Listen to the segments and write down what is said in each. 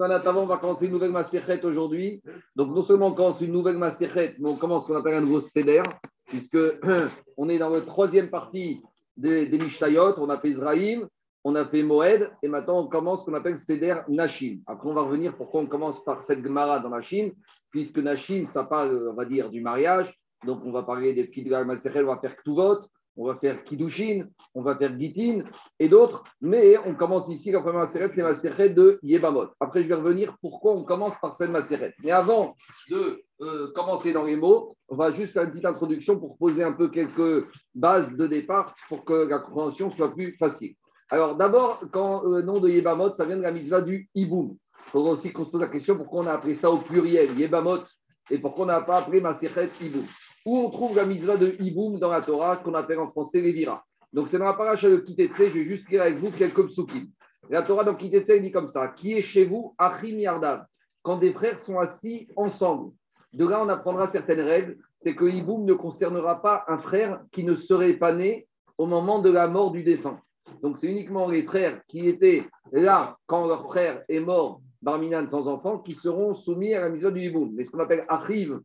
on va commencer une nouvelle Maserhet aujourd'hui. Donc, non seulement on commence une nouvelle Maserhet, mais on commence ce qu'on appelle un nouveau Seder, puisque on est dans la troisième partie des, des Mishtayot. On a fait Israël, on a fait Moed, et maintenant on commence ce qu'on appelle Seder Nashim. Après, on va revenir pourquoi on commence par cette Gemara dans Nashim, puisque Nashim, ça parle, on va dire, du mariage. Donc, on va parler des petits de la Maserhet, on va faire Ktuvot on va faire Kiddushin, on va faire Gitin et d'autres, mais on commence ici, la première Maseret, c'est Maseret de Yebamot. Après, je vais revenir pourquoi on commence par cette Maseret. Mais avant de euh, commencer dans les mots, on va juste faire une petite introduction pour poser un peu quelques bases de départ pour que la compréhension soit plus facile. Alors, d'abord, quand euh, le nom de Yebamot, ça vient de la mitzvah du Iboum. Il faudra aussi qu'on se pose la question pourquoi on a appelé ça au pluriel, Yebamot, et pourquoi on n'a pas appelé Maseret Iboum où on trouve la mitzvah de Iboum dans la Torah, qu'on appelle en français Lévira. Donc, c'est dans la paracha de Kitetse, je vais juste lire avec vous quelques psukim. La Torah dans Kitetse, dit comme ça Qui est chez vous, Achim Yardav Quand des frères sont assis ensemble. De là, on apprendra certaines règles. C'est que Iboum ne concernera pas un frère qui ne serait pas né au moment de la mort du défunt. Donc, c'est uniquement les frères qui étaient là quand leur frère est mort, Barminan sans enfant, qui seront soumis à la mitzvah du Iboum. Mais ce qu'on appelle Achim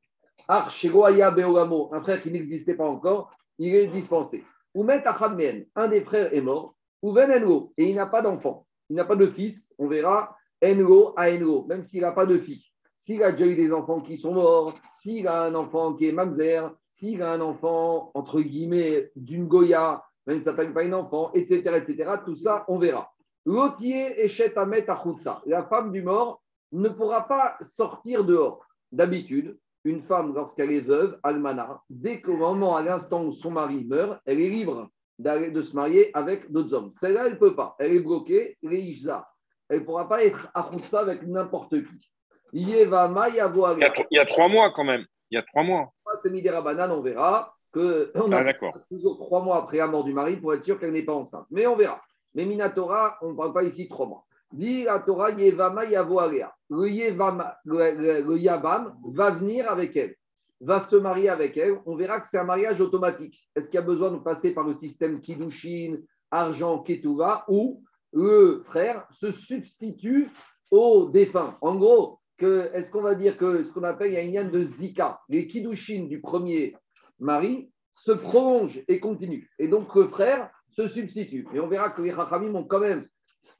un frère qui n'existait pas encore, il est dispensé. Ou un des frères est mort, ou et il n'a pas d'enfant, il n'a pas de fils, on verra Engo à Engo, même s'il n'a pas de fille. S'il a déjà eu des enfants qui sont morts, s'il a un enfant qui est mamzer, s'il a un enfant, entre guillemets, d'une Goya, même ça s'appelle pas un enfant, etc., etc., tout ça, on verra. Lotier et Amet La femme du mort ne pourra pas sortir dehors. D'habitude, une femme, lorsqu'elle est veuve, almana, dès qu'au moment, à l'instant où son mari meurt, elle est libre de se marier avec d'autres hommes. Celle-là, elle ne peut pas. Elle est bloquée, elle Elle ne pourra pas être à avec n'importe qui. Il y, a, trois mois quand même. Il y a trois mois. C'est Midera Banane, on verra que on a ah, toujours trois mois après la mort du mari pour être sûr qu'elle n'est pas enceinte. Mais on verra. Mais Minatora, on ne parle pas ici trois mois. Dit la Torah, Yevama Yavoarea. Le, Yavam va venir avec elle, va se marier avec elle. On verra que c'est un mariage automatique. Est-ce qu'il y a besoin de passer par le système Kiddushin, argent, Ketuva, ou le frère se substitue au défunt? En gros, est-ce qu'on va dire que ce qu'on appelle il y a une de Zika, les Kiddushin du premier mari se prolongent et continuent. Et donc le frère se substitue. Et on verra que les Chachamim ont quand même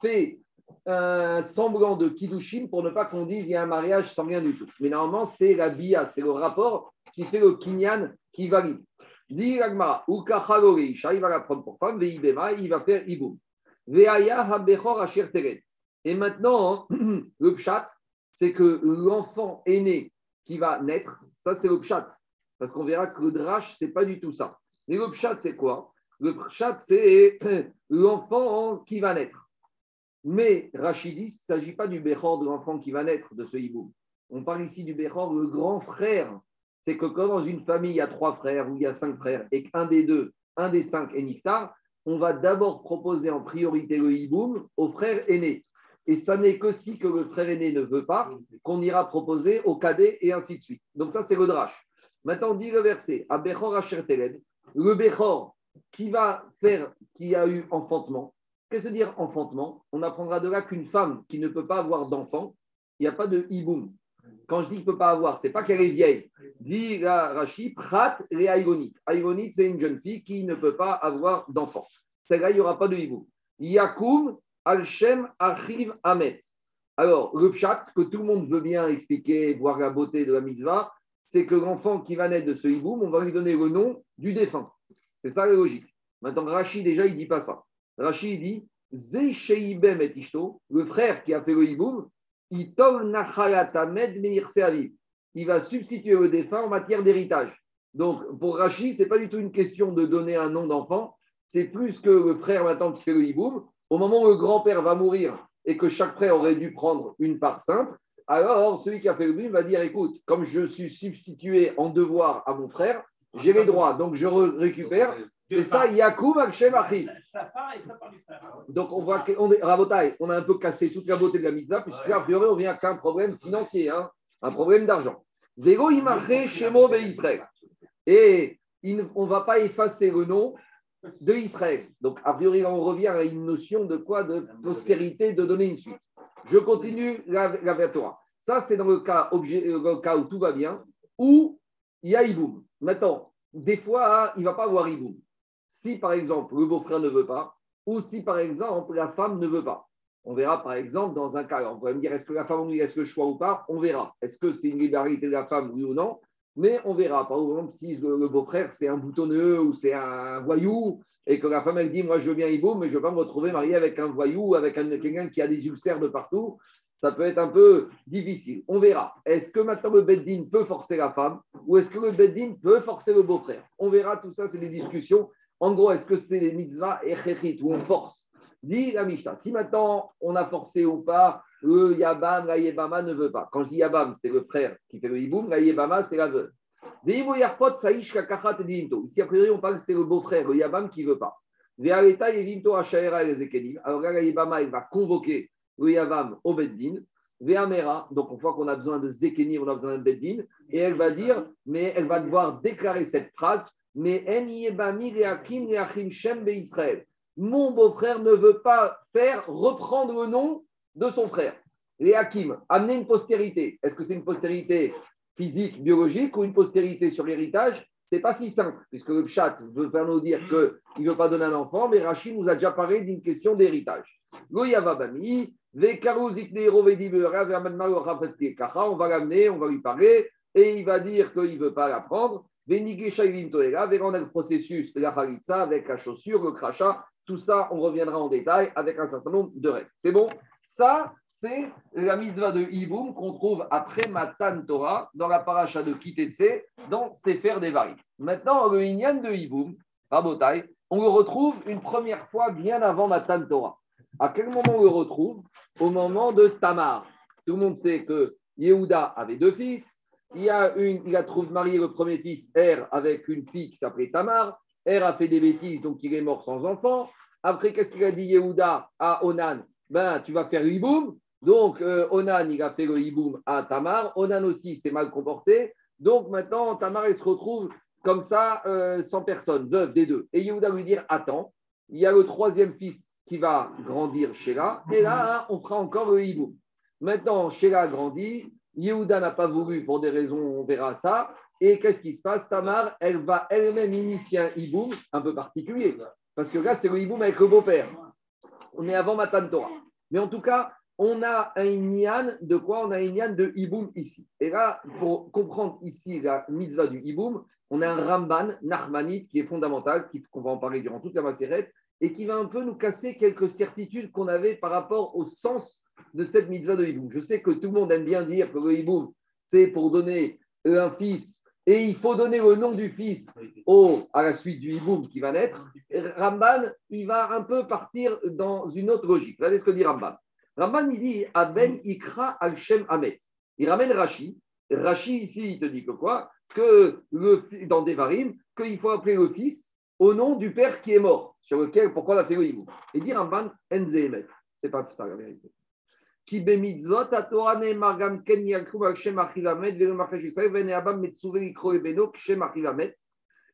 fait un semblant de Kiddushin pour ne pas qu'on dise il y a un mariage sans rien du tout. Mais normalement, c'est la bia, c'est le rapport qui fait le kinyan qui valide. Dit Agmara, il va la prendre pour femme, il va faire iboum. Et maintenant, le pshat, c'est que l'enfant aîné qui va naître, ça c'est le pshat. Parce qu'on verra que le drash, c'est pas du tout ça. Mais le pshat, c'est quoi? Le pshat, c'est l'enfant qui va naître. Mais Rachidi, il ne s'agit pas du Bechor de l'enfant qui va naître de ce hiboum. On parle ici du Bechor, le grand frère. C'est que quand dans une famille, il y a trois frères ou il y a cinq frères et qu'un des deux, un des cinq est Niftar, on va d'abord proposer en priorité le hiboum au frère aîné. Et ça n'est que si que le frère aîné ne veut pas qu'on ira proposer au cadet et ainsi de suite. Donc ça, c'est le drache. Maintenant, on dit le verset, à Bechor le Bechor qui va faire, qui a eu enfantement, Qu'est-ce que dire enfantement? On apprendra de là qu'une femme qui ne peut pas avoir d'enfant, il n'y a pas de hiboum. Quand je dis qu'il ne peut pas avoir, ce n'est pas qu'elle est vieille. Dit Rashi, prat et aïgonite. Aïgonite, c'est une jeune fille qui ne peut pas avoir d'enfant. Celle-là, il n'y aura pas de hiboum. Yakoum al-shem achiv amet. Alors, le pshat, que tout le monde veut bien expliquer, voir la beauté de la mitzvah, c'est que l'enfant qui va naître de ce hiboum, on va lui donner le nom du défunt. C'est ça la logique. Maintenant, Rashi, déjà, il ne dit pas ça. Rachid dit le frère qui a fait le hiboum, il va substituer le défunt en matière d'héritage. Donc, pour Rachid, ce n'est pas du tout une question de donner un nom d'enfant, c'est plus que le frère maintenant qui fait le hiboum, au moment où le grand-père va mourir et que chaque frère aurait dû prendre une part simple, alors celui qui a fait le hiboum va dire écoute, comme je suis substitué en devoir à mon frère, j'ai les droits, donc je récupère c'est ça, Yakoub Akshem Achi. Donc on voit qu'on est, on a un peu cassé toute la beauté de la mitzvah, puisque a priori on vient qu'un problème financier, hein, un problème d'argent. Zéro Shemo Israël. Et on ne va pas effacer le nom de Israël. Donc a priori on revient à une notion de quoi De postérité, de donner une suite. Je continue la, la Torah. Ça, c'est dans le cas, objet, euh, le cas où tout va bien, où il y a Iboum. Maintenant, des fois, il ne va pas avoir Iboum. Si, par exemple, le beau-frère ne veut pas, ou si, par exemple, la femme ne veut pas. On verra, par exemple, dans un cas, on pourrait me dire, est-ce que la femme lui laisse le choix ou pas? On verra. Est-ce que c'est une liberté de la femme, oui ou non? Mais on verra. Par exemple, si le, beau-frère, c'est un boutonneux ou c'est un voyou, et que la femme, elle dit, moi, je veux bien Iboum, mais je ne veux pas me retrouver marié avec un voyou, avec quelqu'un qui a des ulcères de partout, ça peut être un peu difficile. On verra. Est-ce que maintenant le Beddin peut forcer la femme ou est-ce que le Beddin peut forcer le beau-frère? On verra, tout ça, c'est des discussions. En gros, est-ce que c'est les mitzvahs et chechit où on force? Dit la Mishnah. Si maintenant on a forcé ou pas, le Yabam, la Yebama ne veut pas. Quand je dis Yabam, c'est le frère qui fait le Yiboum, la Yebama, c'est la veuve. Ici, a priori, on parle que c'est le beau-frère, le Yabam, qui ne veut pas. Alors là, la Yebama, il va convoquer le Yavam au Beddin, Ve'amera, donc on voit qu'on a besoin de Zekeni, on a besoin de Beddin, et elle va dire, mais elle va devoir déclarer cette phrase, mais. Mon beau-frère ne veut pas faire reprendre le nom de son frère. Les Hakim, amener une postérité. Est-ce que c'est une postérité physique, biologique ou une postérité sur l'héritage? C'est pas si simple, puisque le chat veut faire nous dire qu'il ne veut pas donner un enfant, mais Rachid nous a déjà parlé d'une question d'héritage. On va l'amener, on va lui parler, et il va dire qu'il ne veut pas la prendre. On a le processus de la halitza avec la chaussure, le crachat, tout ça, on reviendra en détail avec un certain nombre de règles. C'est bon? Ça, c'est la mitzvah de Iboum qu'on trouve après Matan Torah dans la paracha de Kitetse, dans Sefer Devarim. Maintenant, le Inyan de Iboum, Rabotai, on le retrouve une première fois bien avant Matan Torah. À quel moment on le retrouve? Au moment de Tamar. Tout le monde sait que Yehuda avait deux fils. Il, a une, il a trouvé marié le premier fils, Er, avec une fille qui s'appelait Tamar. Er a fait des bêtises, donc il est mort sans enfant. Après, qu'est-ce qu'il a dit Yehuda à Onan? Ben, tu vas faire Hiboum. Donc, euh, Onan, il a fait le Hiboum à Tamar. Onan aussi s'est mal comporté. Donc, maintenant, Tamar, il se retrouve comme ça, euh, sans personne, veuve des deux. Et Yehuda lui dire Attends, il y a le troisième fils qui va grandir Sheila, et là, on fera encore le hibou. Maintenant, Sheila grandit, Yehuda n'a pas voulu pour des raisons, on verra ça, et qu'est-ce qui se passe? Tamar, elle va elle-même initier un hiboum un peu particulier, parce que là, c'est le hiboum avec le beau-père. On est avant Matan Torah. Mais en tout cas, on a un Inyan de quoi? On a un Inyan de hiboum ici. Et là, pour comprendre ici la mitzvah du hiboum, on a un Ramban, Nachmanite, qui est fondamental, qu'on va en parler durant toute la macérette, et qui va un peu nous casser quelques certitudes qu'on avait par rapport au sens de cette mitzvah de hiboum. Je sais que tout le monde aime bien dire que le hiboum, c'est pour donner un fils, et il faut donner le nom du fils au, à la suite du hiboum qui va naître. Ramban, il va un peu partir dans une autre logique. Regardez ce que dit Ramban. Ramban, il dit Aben Ikra al-Shem. Il ramène Rashi. Rashi, ici, il te dit que quoi? Que le, dans Devarim, qu'il faut appeler le fils au nom du père qui est mort sur lequel, pourquoi la fait le hibou Et dire Ramban, enzeemet. C'est pas ça la vérité.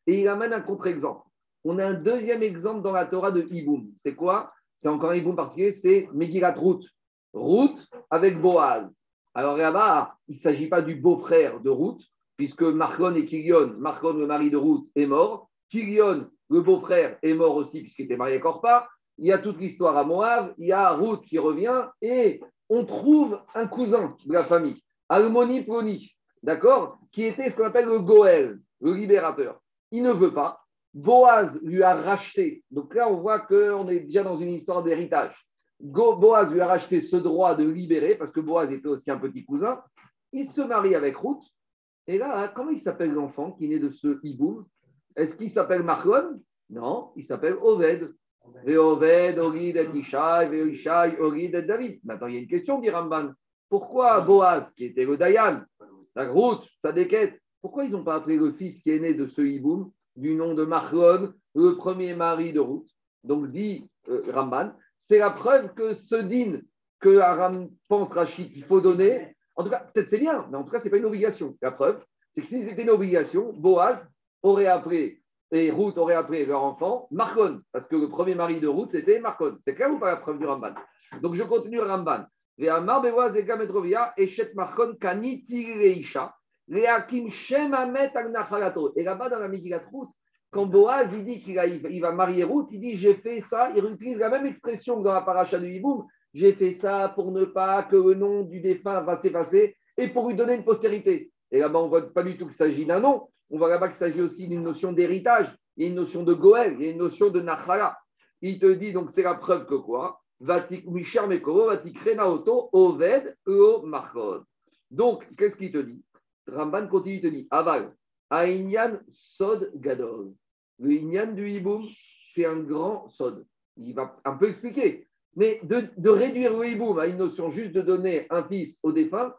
Et il amène un contre-exemple. On a un deuxième exemple dans la Torah de Hiboum. C'est quoi? C'est encore un Hiboum particulier, c'est Megillat Ruth. Ruth avec Boaz. Alors là-bas, il ne s'agit pas du beau-frère de Ruth, puisque Marcon et Kilion, Marcon, le mari de Ruth, est mort. Kilion, le beau-frère est mort aussi puisqu'il était marié à Corpa. Il y a toute l'histoire à Moab. Il y a Ruth qui revient et on trouve un cousin de la famille, Almoni Ploni, d'accord Qui était ce qu'on appelle le Goël, le libérateur. Il ne veut pas. Boaz lui a racheté. Donc là, on voit qu'on est déjà dans une histoire d'héritage. Boaz lui a racheté ce droit de libérer parce que Boaz était aussi un petit cousin. Il se marie avec Ruth. Et là, comment il s'appelle l'enfant qui né de ce hiboum? Est-ce qu'il s'appelle Marlon Non, il s'appelle Oved. Et Oved, Orid. Maintenant, il y a une question, dit Ramban. Pourquoi Boaz, qui était le Dayan, la route, sa déquête, pourquoi ils n'ont pas appelé le fils qui est né de ce hiboum du nom de Marlon, le premier mari de Ruth? Donc, dit euh, Ramban, c'est la preuve que ce din que Aram pense Rachid qu'il faut donner, en tout cas, peut-être c'est bien, mais en tout cas, ce n'est pas une obligation. La preuve, c'est que si c'était une obligation, Boaz aurait appelé, et Ruth aurait appelé leur enfant Marcon, parce que le premier mari de Ruth, c'était Marcon. C'est clair ou pas la preuve du Ramban? Donc je continue Ramban. Et là-bas, dans la Migilat Ruth, quand Boaz il dit qu'il il va marier Ruth, il dit J'ai fait ça, il utilise la même expression que dans la paracha de Hiboum J'ai fait ça pour ne pas que le nom du défunt va s'effacer et pour lui donner une postérité. Et là-bas, on ne voit pas du tout qu'il s'agit d'un nom, on voit là-bas qu'il s'agit aussi d'une notion d'héritage, il une notion de Goël, il une notion de Nachala. Il te dit donc, c'est la preuve que quoi? Oved. Donc, qu'est-ce qu'il te dit? Ramban continue, il te dit Aval, Aïnyan Sod Gadol. Le Inyan du Hiboum, c'est un grand Sod. Il va un peu expliquer. Mais de, réduire le Hiboum à une notion juste de donner un fils au défunt,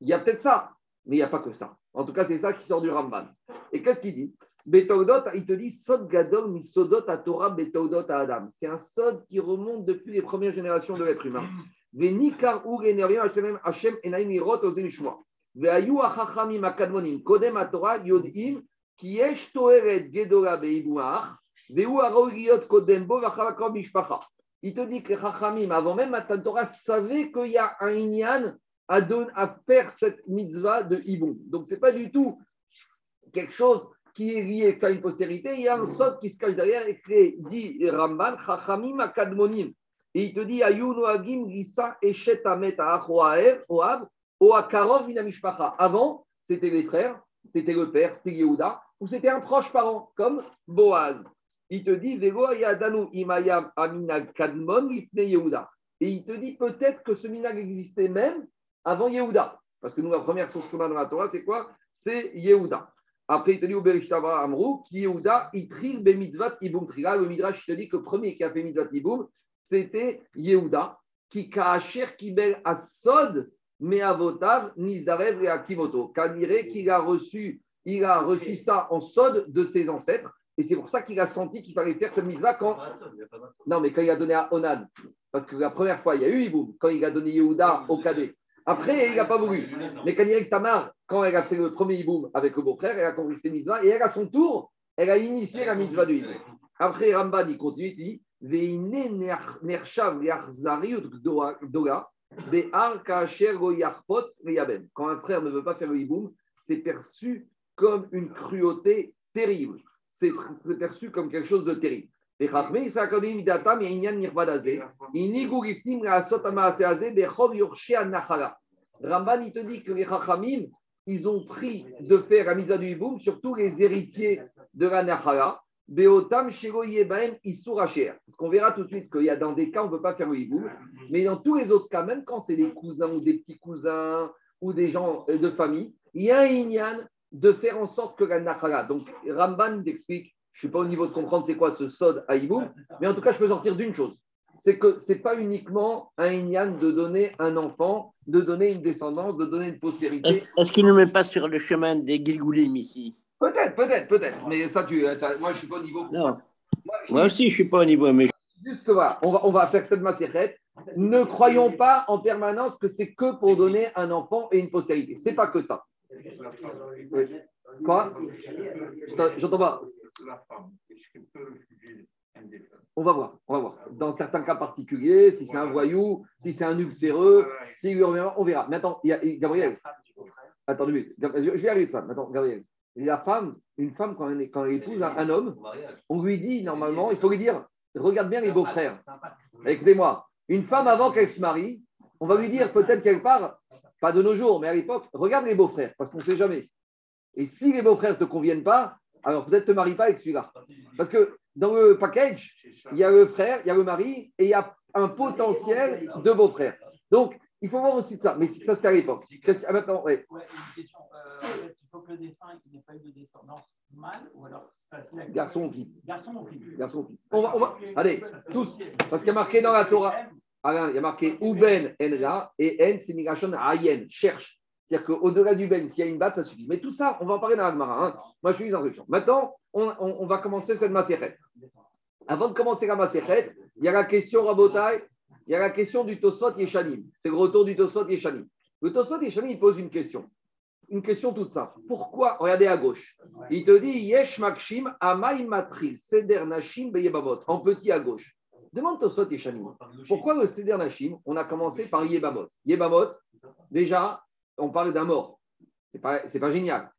il y a peut-être ça, mais il n'y a pas que ça. En tout cas, c'est ça qui sort du Ramban. Et qu'est-ce qu'il dit? Betodot, il te dit Sod Gadol misodot à Torah Betodot à Adam. C'est un Sod qui remonte depuis les premières générations de l'être humain. Venikar ou Hashem Enaim Irot Ozenishmoa. Veayu Achachamim Akadmonim Kodem Torah Yodim Kiesh Toeret Gedora Beibuach Veu Arogiot Kodembo Vachalakor Mishpacha. Il te dit que Chachamim, avant même Matan Torah, savaient qu'il y a un Inyan à, faire cette mitzvah de Iboum. Donc, ce n'est pas du tout quelque chose qui est lié qu'à une postérité. Il y a un sot qui se cache derrière et qui dit Ramban, Chachamim Akadmonim. Et il te dit Oab Oakarov Minamishpacha. Avant, c'était les frères, c'était le père, c'était Yehuda, ou c'était un proche parent, comme Boaz. Il te dit Vego Yadanu Imayam Aminag Kadmon Yehuda. Et il te dit peut-être que ce minag existait même avant Yehuda. Parce que nous, la première source qu'on a dans la Torah, c'est quoi? C'est Yehuda. Après, il te dit au Berishtava Amrou, qui Yehuda, Itril Bemitzvat Ibum Trila. Le Midrash te dit que le premier qui a fait Mitzvat Ibum, c'était Yehuda, qui Kaacher Kibel Asod, Meavotav, Nizdarev et Akimoto. Kanire qu'il a reçu, il a reçu ça en Sod de ses ancêtres. Et c'est pour ça qu'il a senti qu'il fallait faire cette mitzvah quand. Non, mais quand il a donné à Onan. Parce que la première fois, il y a eu Iboum, quand il a donné Yehuda au cadet. Après, il n'a pas voulu. Mais Kanirek Tamar, quand elle a fait le premier hiboum avec le beau-frère, elle a compris cette mitzvah et elle, à son tour, elle a initié la mitzvah du hiboum. Après, Ramban, il continue, il dit quand un frère ne veut pas faire le hiboum, c'est perçu comme une cruauté terrible. C'est perçu comme quelque chose de terrible. Ramban, il te dit que les Chachamim, ils ont pris de faire la mise du Hiboum, surtout les héritiers de la Nachala, Beotam, Shego, Yebaem, Isuracher. Parce qu'on verra tout de suite qu'il y a dans des cas, on ne peut pas faire le Hiboum, mais dans tous les autres cas, même quand c'est des cousins ou des petits cousins ou des gens de famille, il y a un Inyan de faire en sorte que la Nachala. Donc, Ramban explique, je ne suis pas au niveau de comprendre c'est quoi ce Sod à Hiboum, mais en tout cas, je peux sortir d'une chose c'est que ce n'est pas uniquement un Inyan de donner un enfant, de donner une descendance, de donner une postérité. Est-ce, qu'il ne met pas sur le chemin des Gilgoulim ici? Peut-être, peut-être, peut-être. Mais ça, tu, moi, je ne suis pas au niveau. Non. Moi, aussi, je ne suis pas au niveau. Mais... Juste que voilà, on va, on va faire cette macérette. Ne croyons pas en permanence que c'est que pour donner un enfant et une postérité. Ce n'est pas que ça. Quoi? J'entends pas. On va voir, on va voir. Dans certains cas particuliers, si c'est un voyou, si c'est un ulcéreux, si on verra. Mais attends, il y a, Gabriel. Attends une minute. Je, vais arriver de ça. Attends, Gabriel. La femme, une femme, quand elle, quand elle épouse un, homme, on lui dit normalement, il faut lui dire regarde bien les beaux-frères. Écoutez-moi, une femme avant qu'elle se marie, on va lui dire peut-être qu'elle part, pas de nos jours, mais à l'époque, regarde les beaux-frères, parce qu'on ne sait jamais. Et si les beaux-frères ne te conviennent pas, alors peut-être ne te marie pas avec celui-là. Parce que dans le package, il y a le frère, il y a le mari et il y a un potentiel de beau-frère. Donc, il faut voir aussi de ça. Mais ça, c'était à l'époque. Ah, maintenant, ouais. ouais une question. Euh, il faut que le défunt n'ait pas eu de descendance mâle ou alors Garçon ou fille Garçon ou fille Garçon ou fille. On va, on va, allez, tous. Parce qu'il y a marqué dans la Torah. Alain, il y a marqué Uben Enra et En, c'est Migration Ayen, cherche. C'est-à-dire qu'au-delà du Ben, s'il y a une batte, ça suffit. Mais tout ça, on va en parler dans la Hein. Moi, je suis en instruction. Maintenant, on, va commencer cette macérette. Avant de commencer la macérette, il y a la question, Rabotai, il y a la question du Tosot Yeshanim. C'est le retour du Tosot Yeshanim. Le Tosot Yeshanim, il pose une question. Une question toute simple. Pourquoi Regardez à gauche. Il te dit Yesh Makshim Amay Matril Seder Nashim Beyebavot. En petit à gauche. Demande Tosot et Shanim. Pourquoi le Seder Nashim, on a commencé par Yebamot Yebamot, déjà, on parle d'un mort. Ce n'est pas, pas génial.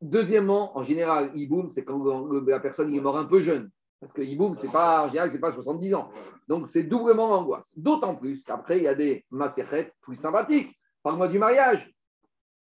Deuxièmement, en général, Iboum, c'est quand la personne est mort un peu jeune. Parce que Iboum, c'est pas, en général, c'est pas 70 ans. Donc, c'est doublement angoisse. D'autant plus qu'après, il y a des macérettes plus sympathiques. Parle-moi du mariage.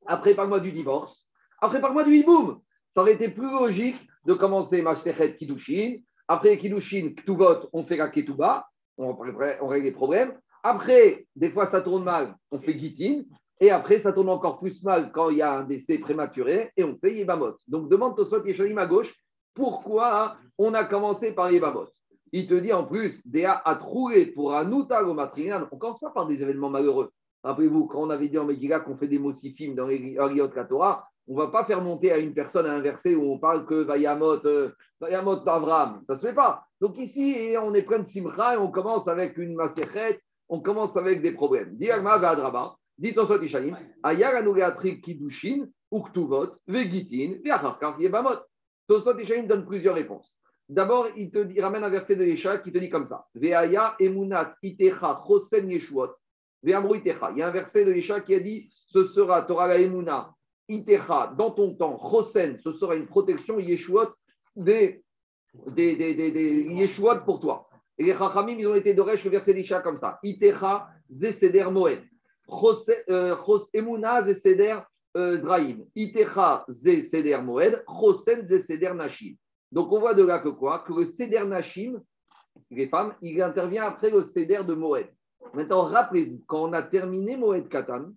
Après, parle-moi du divorce. Après, parle-moi du Iboum. Ça aurait été plus logique de commencer macéret Kidushin. Après Kidushin, Ktuvot, on fait la Ketouba. On, on règle les problèmes. Après, des fois, ça tourne mal, on fait Gitin. Et après, ça tourne encore plus mal quand il y a un décès prématuré et on fait Yébamot. Donc, demande Tosot Yeshalim à gauche pourquoi on a commencé par Yébamot. Il te dit en plus, Déa a trouvé pour Anouta au matrinan. On ne commence pas par des événements malheureux. Rappelez-vous, quand on avait dit en Megillah qu'on fait des films dans les Torah, on ne va pas faire monter à une personne à un verset où on parle que Vayamot, euh, Vayamot Avram. Ça ne se fait pas. Donc ici, on est plein de simcha et on commence avec une maséchet, on commence avec des problèmes. Diagma Vadraba. Dit en Sotishanim, Ayaranugatri Kidushin, Uktuvot, Vegitin, Viacharkar Yebamot. Tosot Ishaim donne plusieurs réponses. D'abord, il te dit, ramène un verset de Yeshua qui te dit comme ça Veaya emunat itecha chosen yeshuot. Veamru itecha. Il y a un verset de Yeshua qui a dit Ce sera Torah la emuna itecha dans ton temps. Chosen, ce sera une protection yeshuot des, des, des, des, des yeshuot pour toi. Et les Chachamim, ils ont été de le verset de Yeshua comme ça Itecha zeseder moed. Euh, euh, zraim. Moed. Nashim. Donc on voit de là que quoi? Que le seder nashim, les femmes, il intervient après le seder de moed. Maintenant, rappelez-vous, quand on a terminé moed katan,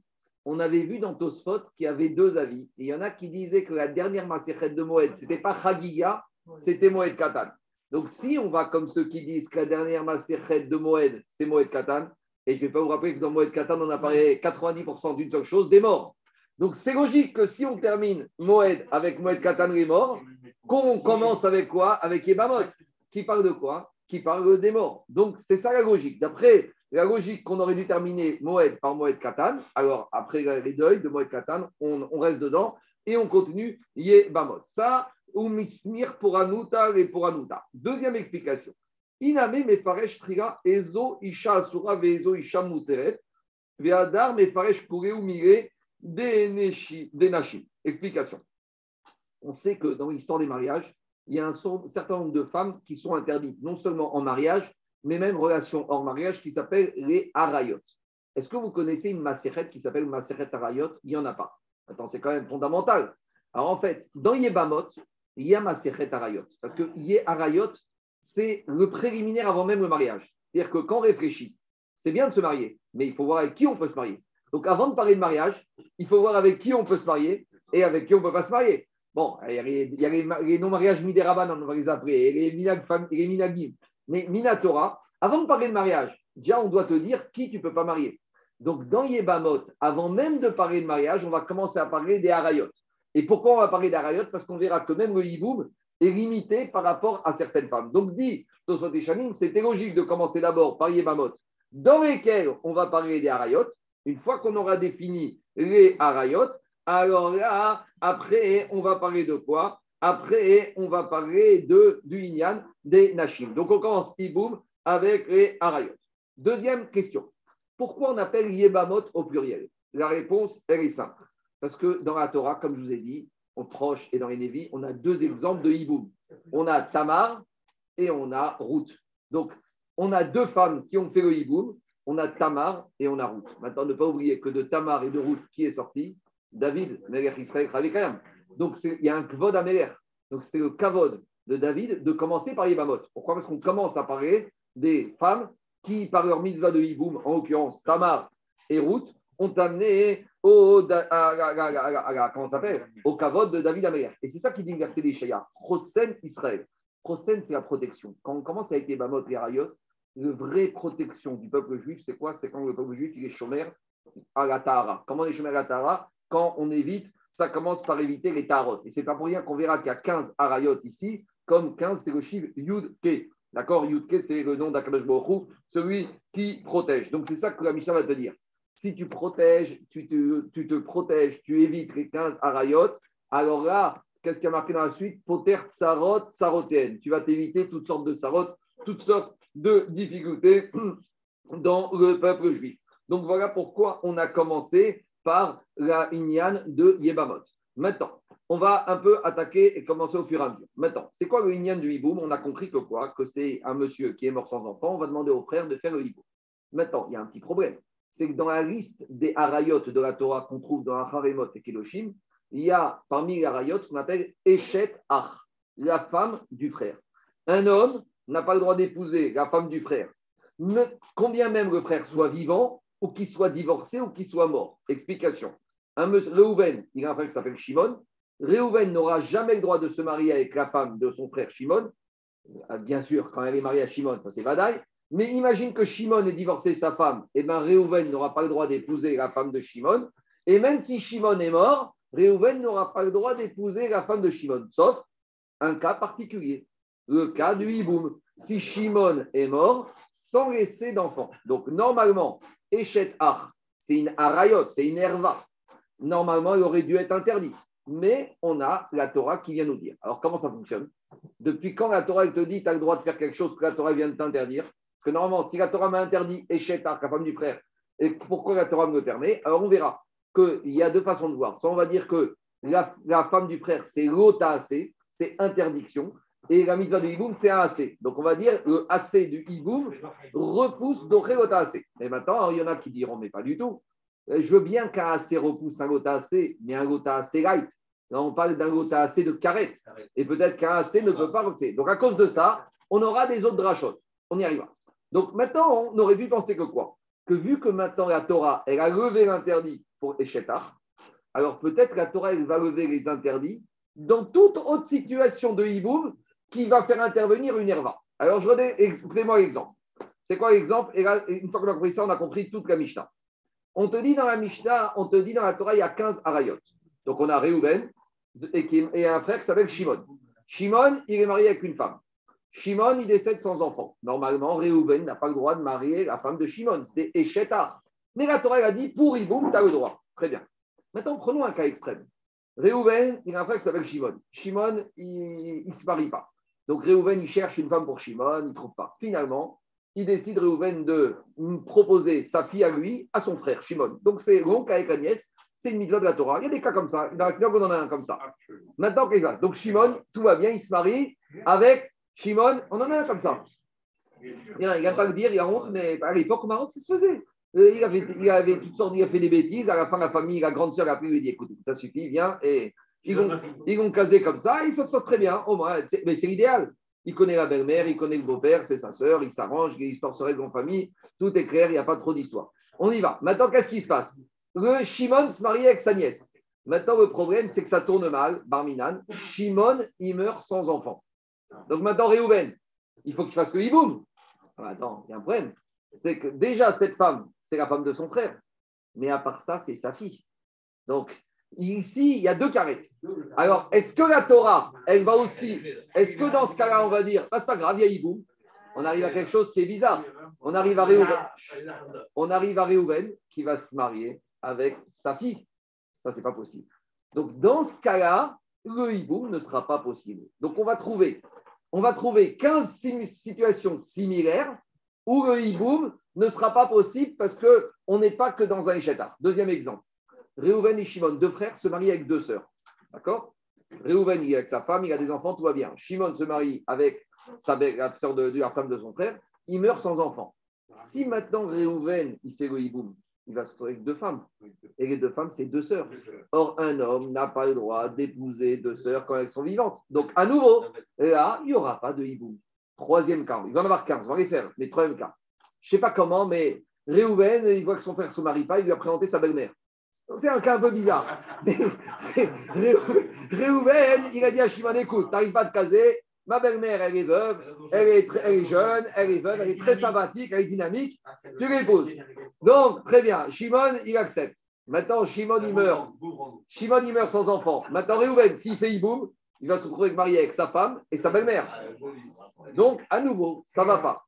on avait vu dans Tosfot qu'il y avait deux avis. il y en a qui disaient que la dernière maserhet de Moed, ce n'était pas Chagiga, c'était Moed Katan. Donc si on va comme ceux qui disent que la dernière maserhet de Moed, c'est Moed Katan, et je ne vais pas vous rappeler que dans Moed Katan, on a parlé 90% d'une seule chose, des morts. Donc c'est logique que si on termine Moed avec Moed Katan les morts, qu'on commence avec quoi? Avec Ebamot, qui parle de quoi? Qui parle des morts. Donc c'est ça la logique. D'après la logique qu'on aurait dû terminer Moed par Moed Katan, alors après les deuils de Moed Katan, on, reste dedans et on continue Yebamot. Ça, ou Mismir pour Anuta et pour Anuta. Deuxième explication. Iname mefaresh triga ezo isha asura vezo isha muteret veadar mefaresh kureu mire denashim. Explication. On sait que dans l'histoire des mariages, il y a un certain nombre de femmes qui sont interdites, non seulement en mariage, mais même relation hors mariage qui s'appelle les harayot. Est-ce que vous connaissez une macérette qui s'appelle macérette harayot? Il n'y en a pas. Attends, c'est quand même fondamental. Alors en fait, dans Yebamot, il y a macérette harayot. Parce que Yé harayot, c'est le préliminaire avant même le mariage. C'est-à-dire que quand on réfléchit, c'est bien de se marier, mais il faut voir avec qui on peut se marier. Donc avant de parler de mariage, il faut voir avec qui on peut se marier et avec qui on ne peut pas se marier. Bon, il y a les, non-mariages midéraban, on va les appeler, les, les minagim. Mais Minatora, avant de parler de mariage, déjà on doit te dire qui tu ne peux pas marier. Donc dans Yebamot, avant même de parler de mariage, on va commencer à parler des harayot. Et pourquoi on va parler des harayot Parce qu'on verra que même le hiboum est limité par rapport à certaines femmes. Donc dit Tosot et c'était logique de commencer d'abord par Yebamot, dans lesquels on va parler des harayot. Une fois qu'on aura défini les harayot, alors là, après, on va parler de quoi? Après, on va parler de, du Inyan des Nashim. Donc, on commence Iboum avec les Arayot. Deuxième question. Pourquoi on appelle Yebamot au pluriel? La réponse, elle est simple. Parce que dans la Torah, comme je vous ai dit, au proche et dans les Névis, on a deux exemples de Iboum. On a Tamar et on a Ruth. Donc, on a deux femmes qui ont fait le Iboum. On a Tamar et on a Ruth. Maintenant, ne pas oublier que de Tamar et de Ruth, qui est sorti? David, Melech Israël, Khavekayam. Donc, il y a un kvod améler. Donc, c'était le kavod de David de commencer par Yibamot. Pourquoi? Parce qu'on commence à parler des femmes qui, par leur mitzvah de Yiboum, en l'occurrence Tamar et Ruth, ont amené au, comment s'appelle? Au kavod de David Améler. Et c'est ça qui dit le verset Shaya. Chosen Israël. Chosen, c'est la protection. Quand on commence avec Yibamot et Rayot, la vraie protection du peuple juif, c'est quoi? C'est quand le peuple juif il est chômeur à la Tahara. Comment on est chômeur à la Tahara? Quand on évite ça commence par éviter les tarot. Et c'est pas pour rien qu'on verra qu'il y a 15 arayot ici, comme 15, c'est le chiffre Yud-Ke. D'accord? Yud-Ke, c'est le nom d'Akadosh Baruch celui qui protège. Donc c'est ça que la Mishnah va te dire. Si tu protèges, tu te, protèges, tu évites les 15 arayot, alors là, qu'est-ce qui a marqué dans la suite? Poter tsarot saroten. Tu vas t'éviter toutes sortes de sarot, toutes sortes de difficultés dans le peuple juif. Donc voilà pourquoi on a commencé par la Inyan de Yebamot. Maintenant, on va un peu attaquer et commencer au fur et à mesure. Maintenant, c'est quoi le Inyan du Hiboum? On a compris que quoi? Que c'est un monsieur qui est mort sans enfant, on va demander au frère de faire le Hiboum. Maintenant, il y a un petit problème. C'est que dans la liste des Harayot de la Torah qu'on trouve dans Haremot et Keloshim, il y a parmi les Harayot ce qu'on appelle Eshet Ach, la femme du frère. Un homme n'a pas le droit d'épouser la femme du frère, combien même le frère soit vivant, ou qu'il soit divorcé, ou qu'il soit mort. Explication. Un Reuven, il a un frère qui s'appelle Shimon. Reuven n'aura jamais le droit de se marier avec la femme de son frère Shimon. Euh, bien sûr, quand elle est mariée à Shimon, ça c'est Vadaï. Mais imagine que Shimon ait divorcé sa femme, et eh bien Reuven n'aura pas le droit d'épouser la femme de Shimon. Et même si Shimon est mort, Reuven n'aura pas le droit d'épouser la femme de Shimon, sauf un cas particulier, le cas du hiboum. Si Shimon est mort sans laisser d'enfant. Donc normalement, Echet Ach, c'est une arayot, c'est une herva. Normalement, il aurait dû être interdit. Mais on a la Torah qui vient nous dire. Alors comment ça fonctionne? Depuis quand la Torah te dit tu as le droit de faire quelque chose que la Torah vient de t'interdire? Que normalement, si la Torah m'a interdit Echet Ach, la femme du frère, et pourquoi la Torah me le permet Alors on verra qu'il y a deux façons de voir. Soit on va dire que la, femme du frère, c'est assez, c'est interdiction. Et la mitzvah du hiboum, c'est un assez. Donc on va dire le assez du hiboum repousse d'oché lota assez. Et maintenant, il y en a qui diront, mais pas du tout. Je veux bien qu'un assez repousse un assez, mais un assez light. Là, on parle d'un assez de carrette. Et peut-être qu'un assez ne peut pas repasser. Donc à cause de ça, on aura des autres drachotes. On y arrivera. Donc maintenant, on aurait pu penser que quoi? Que vu que maintenant la Torah, elle a levé l'interdit pour Eshetar, alors peut-être la Torah, va lever les interdits dans toute autre situation de hiboum qui va faire intervenir une herva. Alors, je redonne, moi l'exemple. C'est quoi l'exemple? Et une fois qu'on a compris ça, on a compris toute la Mishnah. On te dit dans la Mishnah, on te dit dans la Torah, il y a 15 arayot. Donc, on a Réhouven et, un frère qui s'appelle Shimon. Shimon, il est marié avec une femme. Shimon, il décède sans enfant. Normalement, Réhouven n'a pas le droit de marier la femme de Shimon. C'est Echétar. Mais la Torah, a dit, pour Iboum, tu as le droit. Très bien. Maintenant, prenons un cas extrême. Réhouven, il a un frère qui s'appelle Shimon. Shimon, il ne se marie pas. Donc Réhouven, il cherche une femme pour Shimon, il ne trouve pas. Finalement, il décide, Réhouven, de proposer sa fille à lui, à son frère, Shimon. Donc c'est donc avec la nièce, c'est une mitzvah de la Torah. Il y a des cas comme ça. Dans la synagogue, on en a un comme ça. Maintenant, qu'est-ce qui Donc Shimon, tout va bien, il se marie avec Shimon. On en a un comme ça. Il n'a pas le dire, il a honte, mais à l'époque, au Maroc, ça se faisait. Euh, il avait, il avait toutes sortes, il a fait des bêtises. À la fin, la famille, la grande sœur a pris, lui dit écoute, ça suffit, viens et ils vont, ils vont caser comme ça et ça se passe très bien. Au moins, mais c'est l'idéal. Il connaît la belle-mère, il connaît le beau-père, c'est sa sœur, il s'arrange, l'histoire se règle en famille, tout est clair, il n'y a pas trop d'histoire. On y va. Maintenant, qu'est-ce qui se passe? Le Shimon se marie avec sa nièce. Maintenant, le problème, c'est que ça tourne mal, Barminan. Shimon, il meurt sans enfant. Donc maintenant, Réhouven, il faut qu'il fasse le hiboum. Attends, il y a un problème. C'est que déjà, cette femme, c'est la femme de son frère. Mais à part ça, c'est sa fille. Donc, Ici, il y a deux carettes. Alors, est-ce que la Torah, elle va aussi. Est-ce que dans ce cas-là, on va dire, ah, c'est pas grave, il y a Iboum. On arrive à quelque chose qui est bizarre. On arrive à Réhouven. On arrive à Réhouven qui va se marier avec sa fille. Ça, c'est pas possible. Donc, dans ce cas-là, le hiboum ne sera pas possible. Donc, on va trouver, on va trouver 15 situations similaires où le hiboum ne sera pas possible parce qu'on n'est pas que dans un échetar. Deuxième exemple. Réhouven et Shimon, deux frères, se marient avec deux sœurs. D'accord? Réhouven, il est avec sa femme, il a des enfants, tout va bien. Shimon se marie avec sa la, sœur de, la femme de son frère, il meurt sans enfant. Si maintenant Réhouven, il fait le hiboum, il va se retrouver avec deux femmes. Et les deux femmes, c'est deux sœurs. Or, un homme n'a pas le droit d'épouser deux sœurs quand elles sont vivantes. Donc, à nouveau, là, il n'y aura pas de hiboum. Troisième cas. Il va en avoir 15, on va les faire. Mais troisième cas. Je ne sais pas comment, mais Réhouven, il voit que son frère ne se marie pas, il lui a présenté sa belle-mère. C'est un cas un peu bizarre. Réhouven, il a dit à Shimon, écoute, tu n'arrives pas à te caser, ma belle-mère, elle est veuve, elle est, elle est, jeune, elle est veuve, elle est très sympathique, elle est dynamique, tu l'épouses. Donc, très bien, Shimon, il accepte. Maintenant, Shimon, il meurt. Shimon, il meurt sans enfant. Maintenant, Réhouven, s'il fait Iboum, il va se retrouver marié avec sa femme et sa belle-mère. Donc, à nouveau, ça ne va pas.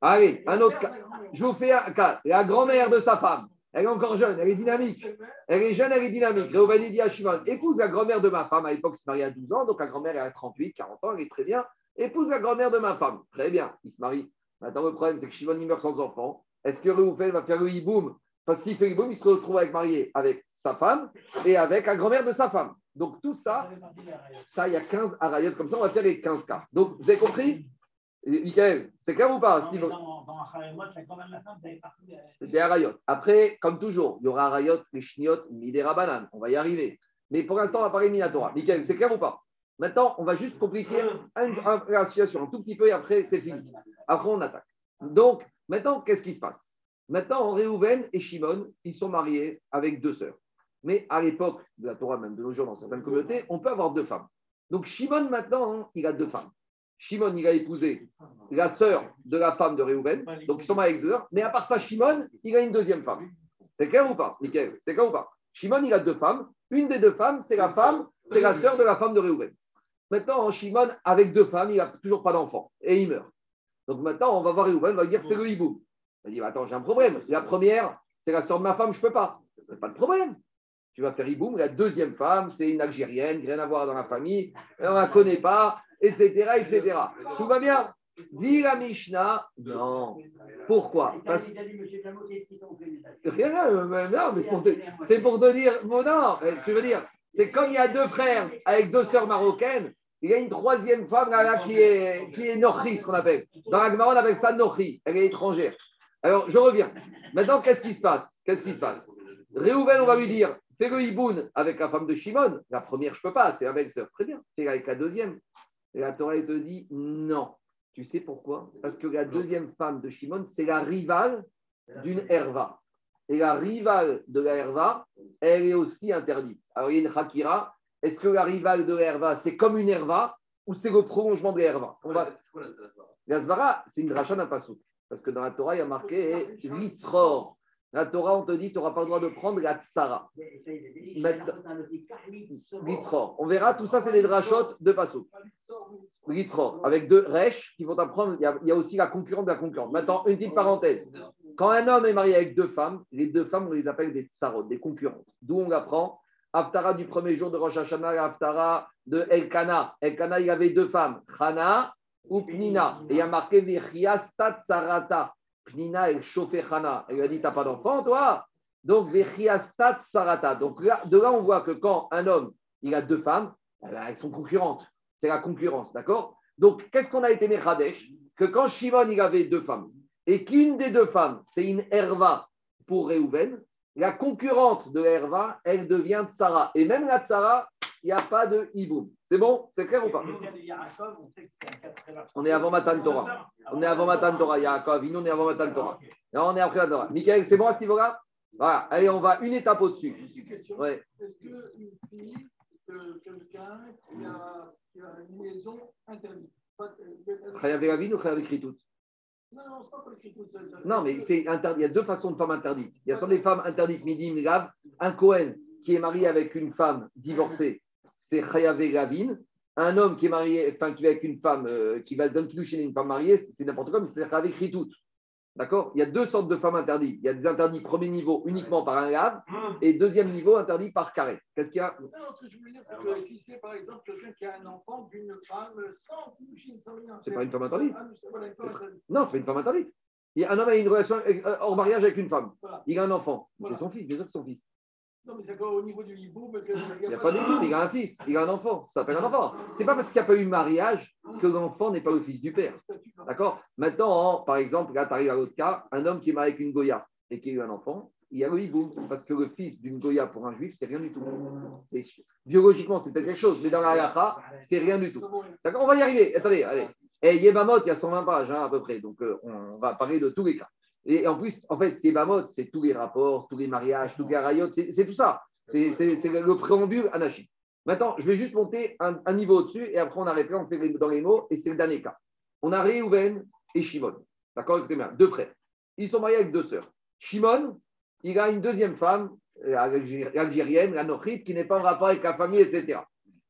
Allez, un autre cas. Je vous fais un cas. La grand-mère de sa femme, elle est encore jeune, elle est dynamique. Elle est jeune, elle est dynamique. Réhouven dit à Shimon, épouse la grand-mère de ma femme. À l'époque, il se marie à 12 ans, donc la grand-mère, a 38, 40 ans, elle est très bien. Épouse la grand-mère de ma femme. Très bien, il se marie. Maintenant, le problème, c'est que Shimon, il meurt sans enfant. Est-ce que Réhouven va faire le hiboum? Parce qu'il fait le hiboum, il se retrouve avec marié avec sa femme et avec la grand-mère de sa femme. Donc, tout ça, ça, il y a 15 arayot comme ça, on va faire les 15 cas. Donc, vous avez compris? Michael, c'est clair ou pas Non, mais dans, dans des arayot. Après, comme toujours, il y aura arayot, les chniotes, midera banane. On va y arriver. Mais pour l'instant, on va parler Minatora. Michael, c'est clair ou pas? Maintenant, on va juste compliquer un- la situation un tout petit peu et après, c'est fini. Après, on attaque. Donc, maintenant, qu'est-ce qui se passe? Maintenant, Réhouven et Shimon, ils sont mariés avec deux sœurs. Mais à l'époque de la Torah, même de nos jours, dans certaines communautés, on peut avoir deux femmes. Donc, Shimon, maintenant, hein, il a deux femmes. Shimon, il a épousé la sœur de la femme de Réhouven. Donc, ils sont mariés avec deux sœurs. Mais à part ça, Shimon, il a une deuxième femme. C'est clair ou pas, Michael? C'est clair ou pas? Shimon, il a deux femmes. Une des deux femmes, c'est la femme, c'est la sœur de la femme de Réhouven. Maintenant, Shimon, avec deux femmes, il n'a toujours pas d'enfant. Et il meurt. Donc maintenant, on va voir Réhouven, on va dire fais le hibou. Il va dire attends, j'ai un problème. La première, c'est la sœur de ma femme, je ne peux pas. Pas de problème. Tu vas faire hiboum. La deuxième femme, c'est une Algérienne, rien à voir dans la famille, on ne la connaît pas, etc., etc. Tout va bien. Dit la Mishnah, non. Pourquoi? Parce Rien, euh, non, mais c'est pour, te, c'est pour te dire, bon, non, euh, ce que je veux dire, c'est comme il y a deux frères avec deux sœurs marocaines, il y a une troisième femme là, là, qui est, qui est ce qu'on appelle. Dans la Gemara, on appelle ça Nochi, elle est étrangère. Alors, je reviens. Maintenant, qu'est-ce qui se passe? Qu'est-ce qui se passe? Réhouven, on va lui dire, fais le hiboun avec la femme de Shimon. La première, je ne peux pas, c'est avec sœur. Très bien. Fais avec la deuxième. Et la Torah, elle te dit, non. Tu sais pourquoi? Parce que la deuxième femme de Shimon, c'est la rivale d'une herva. Et la rivale de la herva, elle est aussi interdite. Alors, il y a une hakira. Est-ce que la rivale de la herva, c'est comme une herva ou c'est le prolongement de la herva? On va... La svara, c'est une dracha d'un. Parce que dans la Torah, il y a marqué litzror. La Torah, on te dit, tu n'auras pas le droit de prendre la tsara. On verra, tout ça, c'est des drachot de pasouk. Litzror. Avec deux resh qui vont apprendre. Il y, a, il y a aussi la concurrente de la concurrente. Maintenant, une petite parenthèse. Quand un homme est marié avec deux femmes, les deux femmes, on les appelle des tsarot, des concurrentes. D'où on apprend Haftara du premier jour de Rosh Hashanah, Haftara de Elkana. Elkana, il avait deux femmes, Chana ou Pnina. Et il y a marqué Vechiastat Sarata. Pnina, elle chauffait Chana. Elle lui a dit T'as pas d'enfant, toi? Donc, Vechiastat Sarata. Donc, de là, on voit que quand un homme il a deux femmes, eh ben, elles sont concurrentes. C'est la concurrence, d'accord? Donc, qu'est-ce qu'on a été Mechadesh? Que quand Shimon il avait deux femmes, et qu'une des deux femmes, c'est une Herva pour Réhouven, la concurrente de Herva, elle devient Tsara. Et même la Tsara, il n'y a pas de hiboum. C'est bon C'est clair ou pas On est avant Matan Torah. On est avant Matan Torah. Yaakov, nous, on est avant Matan Torah. Là, on est après la Torah. Michael, c'est bon à ce niveau-là Voilà. Allez, on va une étape au-dessus. Juste une question. Ouais. Est-ce qu'une fille, que quelqu'un qui a, une liaison interdite Chayav Ravine ou Chayav Kritout Non, non, pas ça- ça- Non, mais c'est interdit. Il y a deux façons de femmes interdites. Il y a soit des femmes interdites, midim, gav. Un Cohen qui est marié avec une femme divorcée, c'est Chayavé Gavin. Un homme qui est marié, enfin, qui va avec une femme, euh, qui va donner chez une femme mariée, c'est c'est n'importe quoi, mais c'est Chayavé Kritout. D'accord? Il y a deux sortes de femmes interdites. Il y a des interdits premier niveau uniquement par un gav et deuxième niveau interdit par carré. Qu'est-ce qu'il y a? Non, ce que je voulais dire, c'est que si c'est par exemple quelqu'un qui a un enfant d'une femme sans couchine, sans rien. C'est pas une femme interdite. Ah. Non, c'est pas une femme interdite. Il y a un homme a une relation avec- euh, hors mariage avec une femme. Voilà. Il a un enfant. Voilà. C'est son fils, bien sûr que c'est son fils. Non, mais c'est qu'au niveau du hibou, mais que- Il n'y a pas de doute, il a un fils, il a un enfant. Ça s'appelle un enfant. C'est pas parce qu'il n'y a pas eu mariage que l'enfant n'est pas le fils du père. D'accord? Maintenant, par exemple, là, tu arrives à l'autre cas, un homme qui est marié avec une Goya et qui a eu un enfant, il y a le hibou. Parce que le fils d'une Goya pour un juif, c'est rien du tout. Biologiquement, c'est peut-être quelque chose, mais dans la halakha, c'est rien du tout. D'accord? On va y arriver. Attendez, allez. Et Yebamot, il y a 120 pages hein, à peu près. Donc, euh, on va parler de tous les cas. Et en plus, en fait, Yebamot, c'est tous les rapports, tous les mariages, tous les rayot, c'est tout ça. C'est le préambule Anachim. Maintenant, je vais juste monter un, niveau au-dessus et après, on arrêtera, on fait dans les mots et c'est le dernier cas. On a Réhouven et Shimon. D'accord Écoutez bien, deux frères. Ils sont mariés avec deux sœurs. Shimon, il a une deuxième femme, euh, algéri- algérienne, la Nochit, qui n'est pas en rapport avec la famille, etc.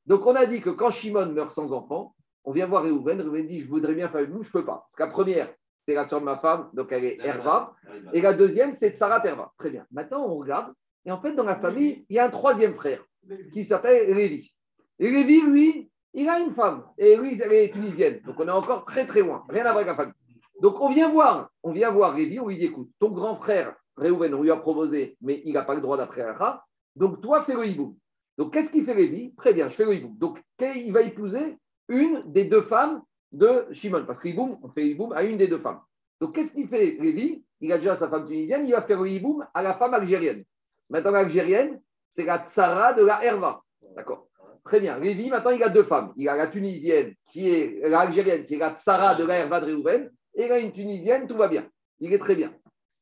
Donc, on a dit que quand Shimon meurt sans enfant, on vient voir Réhouven. Réhouven dit Je voudrais bien faire une je ne peux pas. Parce que la première, c'est la soeur de ma femme, donc elle est Herva. Et la deuxième, c'est Tsarat Herva. Très bien. Maintenant, on regarde. Et en fait, dans la famille, il y a un troisième frère qui s'appelle Lévi. Et Lévi, lui, il a une femme. Et lui, elle est tunisienne. Donc, on est encore très, très loin. Rien à voir avec la famille. Donc on vient voir, on vient voir Révi, on lui dit écoute, ton grand frère Réhouven, on lui a proposé, mais il n'a pas le droit d'après Acha. Donc toi, fais le hiboum. Donc qu'est-ce qu'il fait Révi Très bien, je fais le hiboum. Donc il va épouser une des deux femmes de Shimon, parce que hiboum, on fait hiboum à une des deux femmes. Donc qu'est-ce qu'il fait Révi Il a déjà sa femme tunisienne, il va faire le à la femme algérienne. Maintenant, l'algérienne, c'est la tsara de la herva. D'accord? Très bien. Révi, maintenant, il a deux femmes. Il a la tunisienne, qui est l'algérienne, qui est la tsara de la herva de Réhouven, et il a une tunisienne, tout va bien. Il est très bien.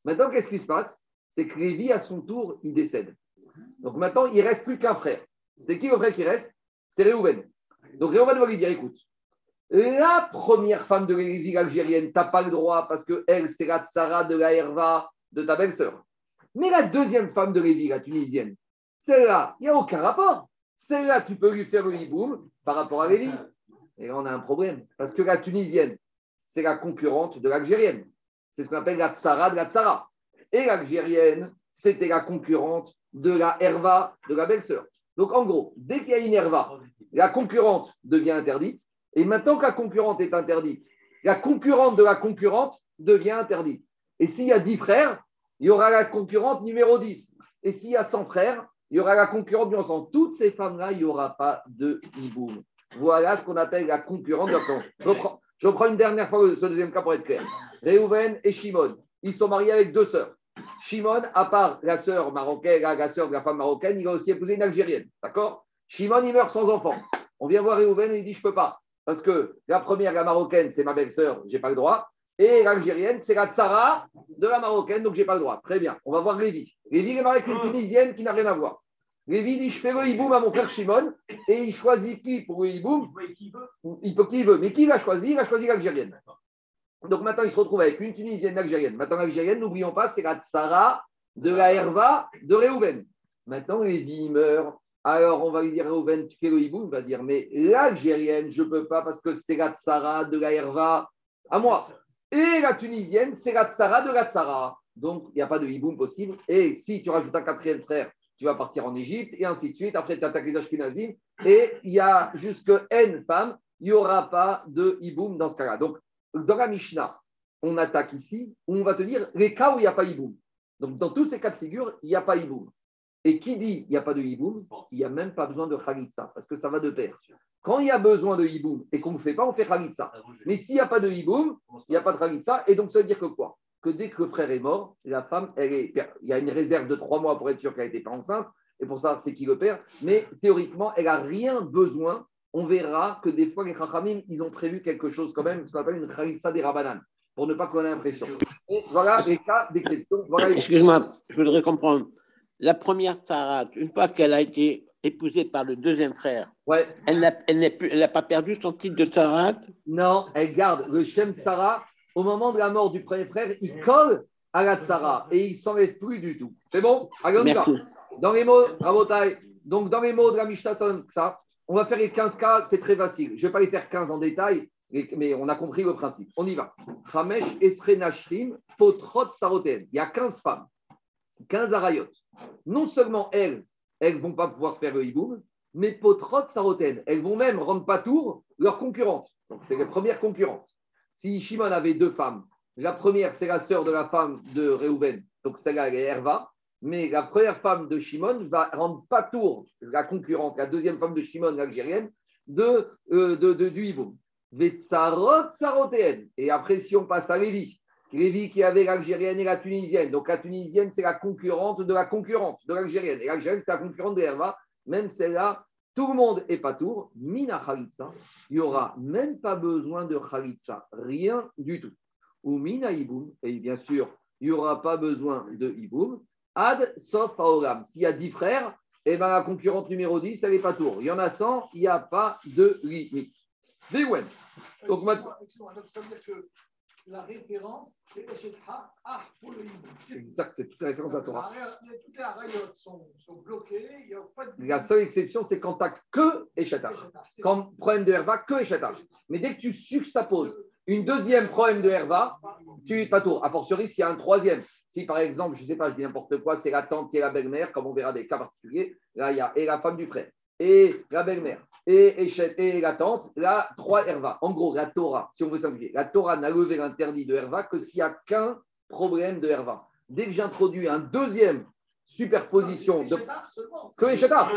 Maintenant, qu'est-ce qui se passe? C'est que Lévi, à son tour, il décède. Donc maintenant, il reste plus qu'un frère. C'est qui le frère qui reste? C'est Réhouven. Donc Réhouven va lui dire écoute, la première femme de Lévi algérienne, tu n'as pas le droit parce qu'elle, c'est la tsara de la herva de ta belle-sœur. Mais la deuxième femme de Lévi, la tunisienne, celle-là, il n'y a aucun rapport. Celle-là, tu peux lui faire le hiboum par rapport à Lévi. Et là, on a un problème. Parce que la tunisienne, c'est la concurrente de l'algérienne. C'est ce qu'on appelle la tsara de la tsara. Et l'algérienne, c'était la concurrente de la herva de la belle-sœur. Donc en gros, dès qu'il y a une herva, la concurrente devient interdite. Et maintenant que la concurrente est interdite, la concurrente de la concurrente devient interdite. Et s'il y a 10 frères, il y aura la concurrente numéro 10. Et s'il y a 100 frères, il y aura la concurrente numéro 100. Toutes ces femmes-là, il n'y aura pas de hiboum. Voilà ce qu'on appelle la concurrente de la je prends une dernière fois ce deuxième cas pour être clair. Réhouven et Shimon, ils sont mariés avec deux sœurs. Shimon, à part la sœur marocaine, la, sœur de la femme marocaine, il a aussi épousé une Algérienne. D'accord? Shimon, il meurt sans enfant. On vient voir Réhouven et il dit Je ne peux pas. Parce que la première, la marocaine, c'est ma belle-sœur, je n'ai pas le droit. Et l'Algérienne, c'est la tsara de la marocaine, donc je n'ai pas le droit. Très bien. On va voir Lévi. Lévi est marié avec une Tunisienne qui n'a rien à voir. Lévi dit Je fais le hiboum à mon frère Shimon et il choisit qui pour le hiboum Il peut qui il veut. Mais qui l'a choisi? Il a choisi l'Algérienne. Donc maintenant, il se retrouve avec une Tunisienne algérienne. Maintenant, l'Algérienne, n'oublions pas, c'est la Tsara de la Herva de Réhouven. Maintenant, Lévi meurt. Alors, on va lui dire Réhouven, tu fais le hiboum Il va dire Mais l'Algérienne, je ne peux pas parce que c'est la Tsara de la Herva à moi. Et la Tunisienne, c'est la Tsara de la Tsara. Donc, il n'y a pas de hiboum possible. Et si tu rajoutes un quatrième frère tu vas partir en Égypte, et ainsi de suite. Après, tu attaques les Ashkenazim, et il y a jusque N femmes, il n'y aura pas de hiboum dans ce cas-là. Donc, dans la Mishnah, on attaque ici, on va te dire les cas où il n'y a pas hiboum. Donc, dans tous ces cas de figure, il n'y a pas hiboum. Et qui dit il n'y a pas de hiboum, il n'y a même pas besoin de khalitsa, parce que ça va de pair. Quand il y a besoin de hiboum et qu'on ne fait pas, on fait khalitsa. Mais s'il n'y a pas de hiboum, il n'y a pas de khalitsa, et donc ça veut dire que quoi? Que dès que le frère est mort, la femme, elle est, il y a une réserve de trois mois pour être sûr qu'elle n'était pas enceinte, et pour savoir c'est qui le père, mais théoriquement, elle n'a rien besoin. On verra que des fois, les Chachamim, ils ont prévu quelque chose quand même, ce qu'on appelle une Khalitsa des Rabanan, pour ne pas qu'on ait l'impression. voilà les cas d'exception. Excuse-moi, je voudrais comprendre. La première Sarah, une fois qu'elle a été épousée par le deuxième frère, ouais. elle n'a pas perdu son titre de Sarah Non, elle garde le Shem Sarah au moment de la mort du premier frère, il colle à la tsara et il ne s'enlève plus du tout. C'est bon? Allez, Dans les mots, donc dans les mots de la Mishnah ça, on va faire les 15 cas, c'est très facile. Je ne vais pas les faire 15 en détail, mais on a compris le principe. On y va. Hamesh Esrenashrim Potrot Saroten. Il y a 15 femmes, 15 arayot. Non seulement elles, elles ne vont pas pouvoir faire le hiboum, mais Potrot Saroten. Elles vont même rendre pas tour leurs concurrentes. Donc c'est les premières concurrentes. Si Shimon avait deux femmes, la première, c'est la sœur de la femme de Réhouven, donc celle-là, elle est Herva. Mais la première femme de Shimon va rendre pas tour la concurrente, la deuxième femme de Shimon, l'algérienne, de, euh, de, de, du Hiboum. Et après, si on passe à Lévi, Lévi qui avait l'algérienne et la tunisienne. Donc la tunisienne, c'est la concurrente de la concurrente de l'algérienne. Et l'algérienne, c'est la concurrente de Herva. Même celle-là, tout le monde est pas tour, mina khalitsa, il n'y aura même pas besoin de khalitsa, rien du tout. Ou mina iboum, et bien sûr, il n'y aura pas besoin de iboum. Ad sauf aolam. S'il y a 10 frères, et eh ben, la concurrente numéro 10, elle n'est pas tour. Il y en a 100, il n'y a pas de limite. Donc maintenant la référence, c'est le C'est exact, c'est toute la référence à la Torah. Toutes les arayotes sont, sont bloquées. Il y a pas de... La seule exception, c'est quand tu n'as que Eshetha. Quand problème de Herva, que Eshetha. Mais dès que tu juxtaposes une deuxième problème de Herva, tu es pas tour. A fortiori, s'il y a un troisième. Si par exemple, je ne sais pas, je dis n'importe quoi, c'est la tante qui est la belle-mère, comme on verra des cas particuliers, là il y a et la femme du frère, et la belle-mère et, et, la tante, là, trois Herva. En gros, la Torah, si on veut simplifier, la Torah n'a levé l'interdit de Herva que s'il n'y a qu'un problème de Herva. Dès que j'introduis un deuxième superposition de. Que les Chetar,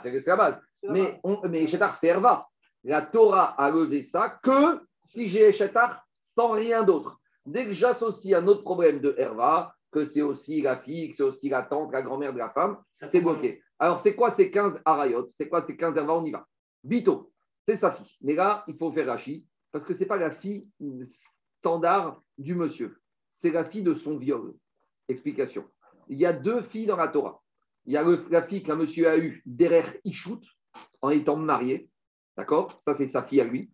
c'est la base. Mais, on, mais Chetar, c'est Herva. La Torah a levé ça que si j'ai Chetar sans rien d'autre. Dès que j'associe un autre problème de Herva, que c'est aussi la fille, que c'est aussi la tante, la grand-mère de la femme, c'est bloqué. Alors, c'est quoi ces 15 arayot C'est quoi ces 15 Herva On y va. Bito, c'est sa fille. Mais là, il faut faire Rachi, parce que ce n'est pas la fille standard du monsieur. C'est la fille de son viol. Explication. Il y a deux filles dans la Torah. Il y a la fille qu'un monsieur a eue derrière Ishut, en étant marié. D'accord? Ça, c'est sa fille à lui.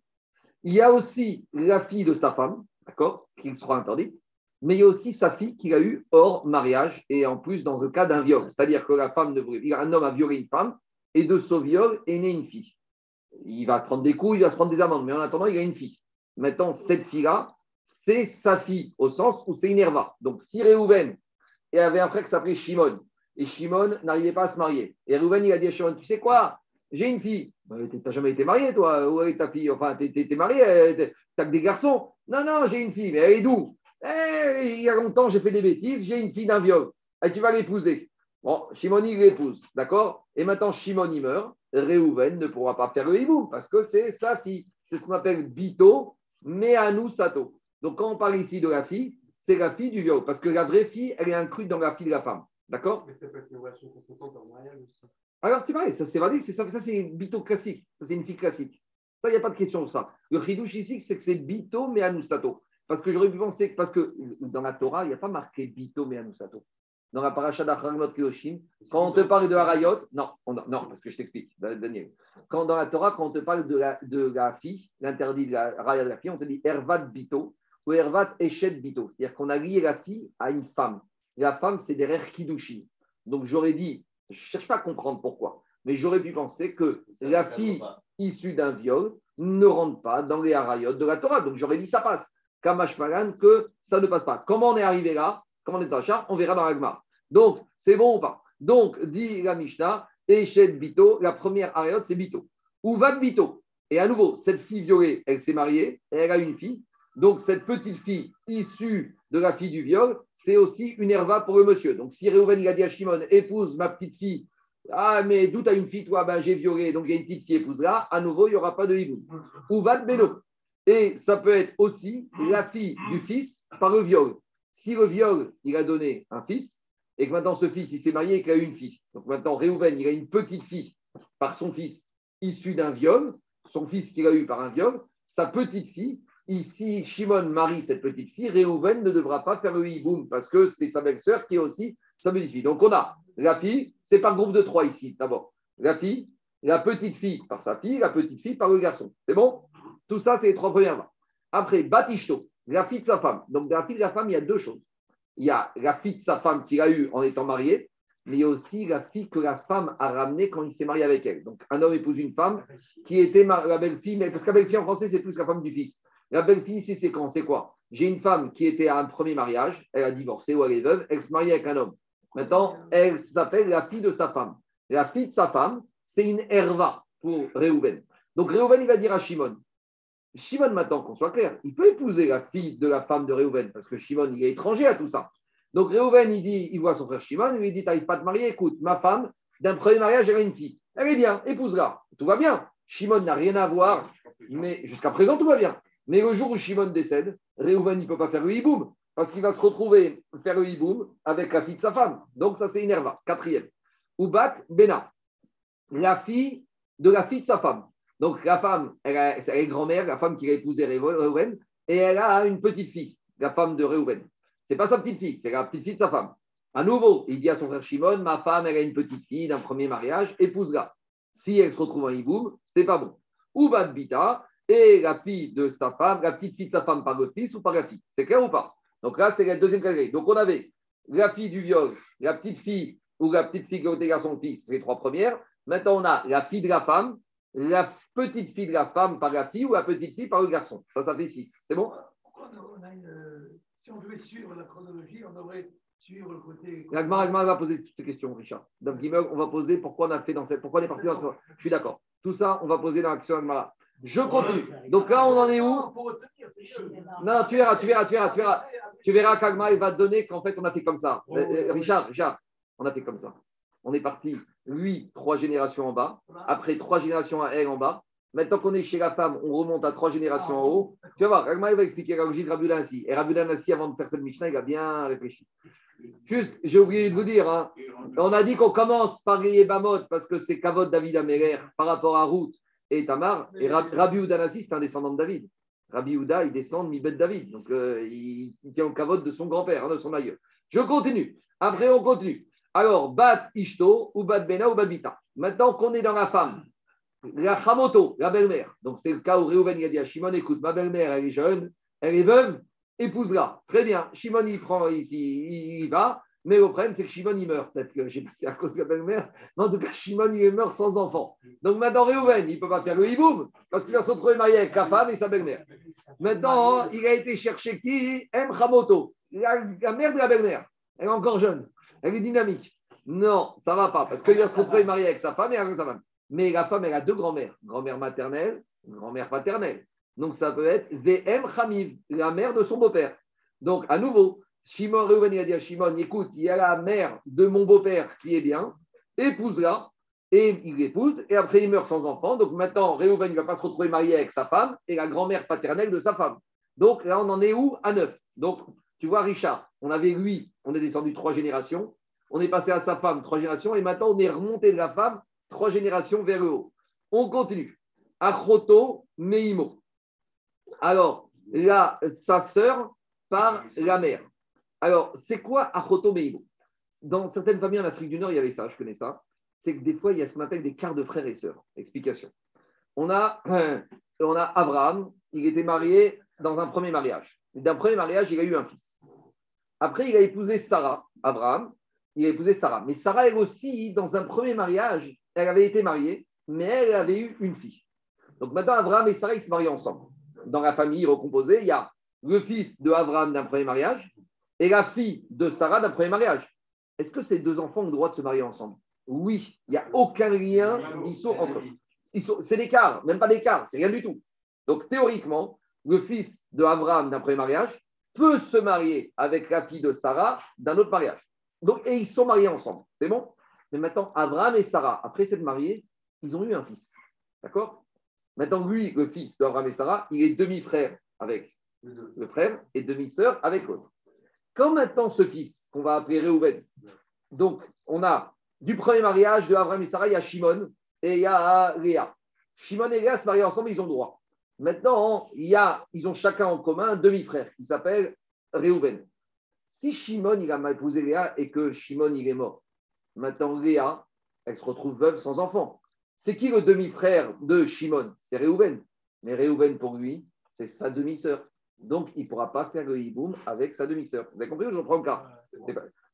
Il y a aussi la fille de sa femme, d'accord? Qui sera interdite. Mais il y a aussi sa fille qu'il a eue hors mariage et en plus dans le cas d'un viol. C'est-à-dire que la femme ne un homme a violé une femme et de ce viol est née une fille. Il va prendre des coups, il va se prendre des amendes, mais en attendant, il a une fille. Maintenant, cette fille-là, c'est sa fille, au sens où c'est une herva. Donc, si Réhouven avait un frère qui s'appelait Shimon, et Shimon n'arrivait pas à se marier, et Réhouven, il a dit à Shimon, tu sais quoi, j'ai une fille. Bah, tu n'as jamais été marié, toi Où est ta fille? Enfin, tu es, marié, euh, tu n'as que des garçons. Non, non, j'ai une fille, mais elle est d'où? Eh, Il y a longtemps, j'ai fait des bêtises, j'ai une fille d'un viol. Et tu vas l'épouser. Bon, Shimon, il l'épouse, d'accord? Et maintenant, Shimon, il meurt. Réhouven ne pourra pas faire le hibou parce que c'est sa fille. C'est ce qu'on appelle Bito, Meanu Sato. Donc, quand on parle ici de la fille, c'est la fille du viol. Parce que la vraie fille, elle est incluse dans la fille de la femme. D'accord? Mais ça peut être une relation consentante en mariage aussi. Alors, c'est vrai, ça c'est vrai, c'est ça, ça c'est Bito classique. Ça, c'est une fille classique. Ça, il n'y a pas de question de ça. Le chidouche ici, c'est que c'est Bito, Meanu Sato. Parce que j'aurais pu penser que, parce que dans la Torah, il n'y a pas marqué Bito, Meanu Sato dans la paracha d'Acharmot Kiyoshim, quand on te parle de Harayot, non, non, parce que je t'explique, Daniel. Quand dans la Torah, quand on te parle de la, de la fille, l'interdit de la Raya de la fille, on te dit Ervat Bito ou Ervat Eshet Bito. C'est-à-dire qu'on a lié la fille à une femme. La femme, c'est des Kiddushin. Donc j'aurais dit, je ne cherche pas à comprendre pourquoi, mais j'aurais pu penser que la fille issue d'un viol ne rentre pas dans les Harayot de la Torah. Donc j'aurais dit, ça passe. Kamash que ça ne passe pas. Comment on est arrivé là? Comment on est dans On verra dans l'Agma. Donc, c'est bon ou pas? Donc, dit la Mishnah, Echet Bito, la première ariot, c'est Bito. Ou va Bito? Et à nouveau, cette fille violée, elle s'est mariée elle a une fille. Donc, cette petite fille issue de la fille du viol, c'est aussi une herva pour le monsieur. Donc, si Réhouven, il a dit à Shimon, épouse ma petite fille, ah, mais d'où tu as une fille, toi? Ben, j'ai violé, donc il y a une petite fille, épouse là. À nouveau, il n'y aura pas de hibou. Ou va Beno? Et ça peut être aussi la fille du fils par le viol. Si le viol, il a donné un fils, et que maintenant ce fils, il s'est marié et qu'il a eu une fille. Donc maintenant, Réhouven, il a une petite fille par son fils issu d'un viol, son fils qu'il a eu par un viol, sa petite fille, ici, Shimon marie cette petite fille, Réhouven ne devra pas faire le hiboum parce que c'est sa belle-sœur qui est aussi sa petite fille. Donc on a la fille, c'est par groupe de trois ici, d'abord. La fille, la petite fille par sa fille, la petite fille par le garçon. C'est bon? Tout ça, c'est les trois premières Après, Batishto, la fille de sa femme. Donc, dans la fille de la femme, il y a deux choses. Il y a la fille de sa femme qu'il a eue en étant marié, mais il y a aussi la fille que la femme a ramenée quand il s'est marié avec elle. Donc, un homme épouse une femme qui était la belle-fille, mais parce que la belle-fille en français, c'est plus la femme du fils. La belle-fille ici, c'est quand C'est quoi? J'ai une femme qui était à un premier mariage, elle a divorcé ou elle est veuve, elle se marie avec un homme. Maintenant, elle s'appelle la fille de sa femme. La fille de sa femme, c'est une herva pour Réhouven. Donc Réhouven, il va dire à Shimon, Shimon, maintenant qu'on soit clair, il peut épouser la fille de la femme de Réhouven, parce que Shimon, il est étranger à tout ça. Donc Réhouven, il dit, il voit son frère Shimon, il lui dit, t'arrives pas à te marier, écoute, ma femme, d'un premier mariage, elle a une fille. Elle est bien, épouse-la. Tout va bien. Shimon n'a rien à voir, mais jusqu'à présent, tout va bien. Mais le jour où Shimon décède, Réhouven, il ne peut pas faire le hiboum, parce qu'il va se retrouver faire le hiboum avec la fille de sa femme. Donc ça, c'est Inerva. Quatrième. Oubat Bena, la fille de la fille de sa femme. Donc la femme, elle, grand-mère, la femme qui a épousé Reuven, et elle a une petite fille, la femme de Reuven. Ce n'est pas sa petite fille, c'est la petite fille de sa femme. À nouveau, il dit à son frère Shimon, ma femme, elle a une petite fille d'un premier mariage, épouse-la. Si elle se retrouve en hiboum, c'est pas bon. Ou Bita, et la fille de sa femme, la petite fille de sa femme par le fils ou par la fille. C'est clair ou pas? Donc là, c'est la deuxième catégorie. Donc on avait la fille du viol, la petite fille ou la petite fille qui a son fils, c'est les trois premières. Maintenant, on a la fille de la femme, la petite fille de la femme par la fille ou la petite fille par le garçon. Ça, ça fait 6. C'est bon? Si on devait suivre la chronologie, on aurait sur le côté. L'Agmar va poser toutes ces questions, Richard. Donc, on va poser pourquoi on a fait dans cette. Pourquoi on est parti dans cette. Je suis d'accord. Tout ça, on va poser dans l'action Agmara. Je continue. Donc là, on en est où? Non, tu verras, tu verras, tu verras, tu verras. Tu verras qu'Agma, il va te donner qu'en fait, on a fait comme ça. Euh, euh, Richard, Richard, on a fait comme ça. On est parti, lui, trois générations en bas. Après, trois générations à elle en bas. Maintenant qu'on est chez la femme, on remonte à trois générations en haut. Tu vas voir, Agma, il va expliquer la logique de Rabbi ainsi. Et Rabbi ainsi, avant de faire cette Mishnah, il a bien réfléchi. Juste, j'ai oublié de vous dire, hein. on a dit qu'on commence par Bamot parce que c'est Kavod David Améler par rapport à Ruth et Tamar. Et Rabbi Oudanassi, c'est un descendant de David. Rabbi Ouda, il descend de Mibet David. Donc, euh, il, tient au Kavod de son grand-père, hein, de son aïeux. Je continue. Après, on continue. Alors, Bat Ishto, ou Bat Bena, ou Bat Bita. Maintenant qu'on est dans la femme, la Chamoto, la belle-mère. Donc, c'est le cas où Réhouven a dit à Shimon écoute, ma belle-mère, elle est jeune, elle est veuve, épouse-la. Très bien. Shimon, il prend ici, il, va. Mais le problème, c'est que Shimon, il meurt. Peut-être que j'ai passé à cause de la belle-mère. Mais en tout cas, Shimon, il meurt sans enfant. Donc maintenant, Réhouven, il ne peut pas faire le hiboum parce qu'il va se retrouver marié avec sa femme et sa belle-mère. Maintenant, il a été chercher qui? M. Hamoto, la, mère de la belle-mère. Elle est encore jeune. Elle est dynamique. Non, ça ne va pas parce qu'il va se retrouver marié avec sa femme et avec sa femme. Mais la femme, elle a deux grands-mères. Grand-mère maternelle, grand-mère paternelle. Donc ça peut être VM Hamiv, la mère de son beau-père. Donc à nouveau, Shimon Reuven a dit à Shimon, écoute, il y a la mère de mon beau-père qui est bien, épouse-la, et il l'épouse, et après il meurt sans enfant. Donc maintenant, Reuven ne va pas se retrouver marié avec sa femme et la grand-mère paternelle de sa femme. Donc là, on en est où? À neuf. Donc, tu vois, Richard, on avait lui, on est descendu trois générations, on est passé à sa femme trois générations, et maintenant on est remonté de la femme trois générations vers le haut. On continue. Achoto Meimo. Alors, là, sa sœur par la mère. Alors, c'est quoi Achoto Meimo? Dans certaines familles en Afrique du Nord, il y avait ça, je connais ça. C'est que des fois, il y a ce qu'on appelle des quarts de frères et sœurs. Explication. On a, on a Abraham, il était marié dans un premier mariage. D'un premier mariage, il a eu un fils. Après, il a épousé Sarah, Abraham, il a épousé Sarah. Mais Sarah, elle aussi, dans un premier mariage, elle avait été mariée, mais elle avait eu une fille. Donc maintenant, Abraham et Sarah, ils se marient ensemble. Dans la famille recomposée, il y a le fils de Abraham d'un premier mariage et la fille de Sarah d'un premier mariage. Est-ce que ces deux enfants ont le droit de se marier ensemble? Oui, il n'y a aucun lien entre eux. C'est l'écart, même pas l'écart, c'est rien du tout. Donc théoriquement, le fils de Abraham d'un premier mariage peut se marier avec la fille de Sarah d'un autre mariage. Donc, et ils sont mariés ensemble. C'est bon? Mais maintenant, Abraham et Sarah, après s'être mariés, ils ont eu un fils. D'accord? Maintenant, lui, le fils d'Abraham et Sarah, il est demi-frère avec le frère et demi-sœur avec l'autre. Quand maintenant ce fils, qu'on va appeler Réhouven, donc on a du premier mariage de Abraham et Sarah, il y a Shimon et il y a Léa. Shimon et Léa se marient ensemble, ils ont droit. Maintenant, il y a, ils ont chacun en commun un demi-frère qui s'appelle Réhouven. Si Shimon il a épousé Léa et que Shimon il est mort, Maintenant, Léa, elle se retrouve veuve sans enfant. C'est qui le demi-frère de Shimon? C'est Réhouven. Mais Réhouven, pour lui, c'est sa demi-sœur. Donc, il ne pourra pas faire le hiboum avec sa demi-sœur. Vous avez compris Je prends le cas?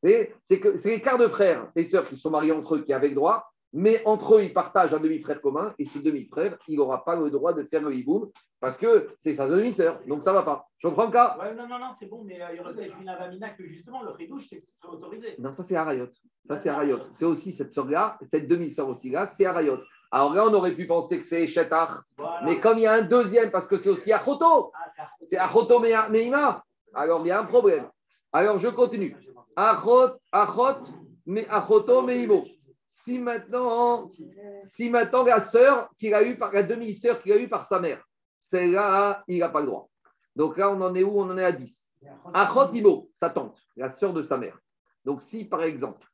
C'est les quarts de frères et sœurs qui sont mariés entre eux qui avaient le droit, mais entre eux, ils partagent un demi-frère commun, et ce demi-frère, il n'aura pas le droit de faire le hiboum parce que c'est sa demi-sœur, donc ça ne va pas. Je comprends le cas Non, non, non, c'est bon, mais euh, il y aurait peut-être une avamina que justement le ridouche, c'est serait autorisé. Non, ça c'est Arayot. Ça c'est Arayot. C'est aussi cette sœur-là, cette demi-sœur aussi-là, c'est Arayot. Alors là, on aurait pu penser que c'est Shetar, mais comme il y a un deuxième, parce que c'est aussi Achoto, ah, c'est Achoto Meima, alors il y a un problème. Alors je continue. Achot, Achot, Achoto Meimo si maintenant, la sœur qu'il a eu par la demi-sœur qu'il a eu par sa mère, celle-là, il n'a pas le droit. Donc là, on en est où? On en est à 10. Achotimo, sa tante, la sœur de sa mère. Donc si, par exemple,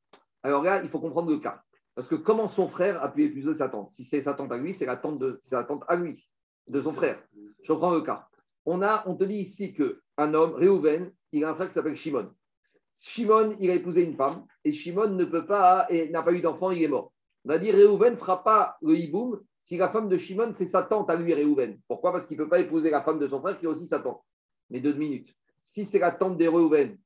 alors là, il faut comprendre le cas. Parce que comment son frère a pu épouser sa tante? Si c'est sa tante à lui, c'est la tante de sa tante à lui, de son frère. Je reprends le cas. On, a, on te dit ici qu'un homme, Réhouven, il a un frère qui s'appelle Shimon. Shimon, il a épousé une femme et Shimon ne peut pas et n'a pas eu d'enfant, il est mort. On a dit Réhouven ne fera pas le hiboum si la femme de Shimon, c'est sa tante à lui, Réhouven. Pourquoi? Parce qu'il ne peut pas épouser la femme de son frère qui est aussi sa tante. Mais deux minutes. Si c'est la tante de Réhouven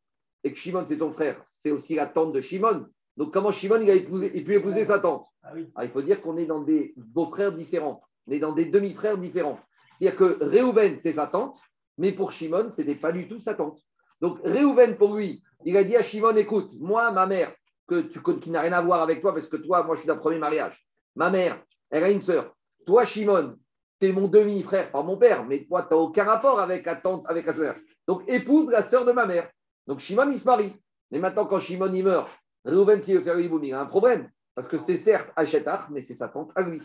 et que Shimon, c'est son frère, c'est aussi la tante de Shimon. Donc comment Shimon, il a épousé, il peut épouser sa tante? Ah ah, Il faut dire qu'on est dans des beaux-frères différents. On est dans des demi-frères différents. C'est-à-dire que Réhouven, c'est sa tante, mais pour Shimon, ce n'était pas du tout sa tante. Donc Réhouven, pour lui, Il a dit à Shimon, écoute, moi, ma mère, que tu, qui n'a rien à voir avec toi, parce que toi, moi, je suis d'un premier mariage. Ma mère, elle a une sœur. Toi, Shimon, tu es mon demi-frère, pas mon père, mais toi, tu n'as aucun rapport avec la tante, avec la sœur. Donc, épouse la sœur de ma mère. Donc, Shimon, il se marie. Mais maintenant, quand Shimon, il meurt, Reuven, s'il veut faire il a un problème. Parce que c'est certes Hachetar, mais c'est sa tante à lui.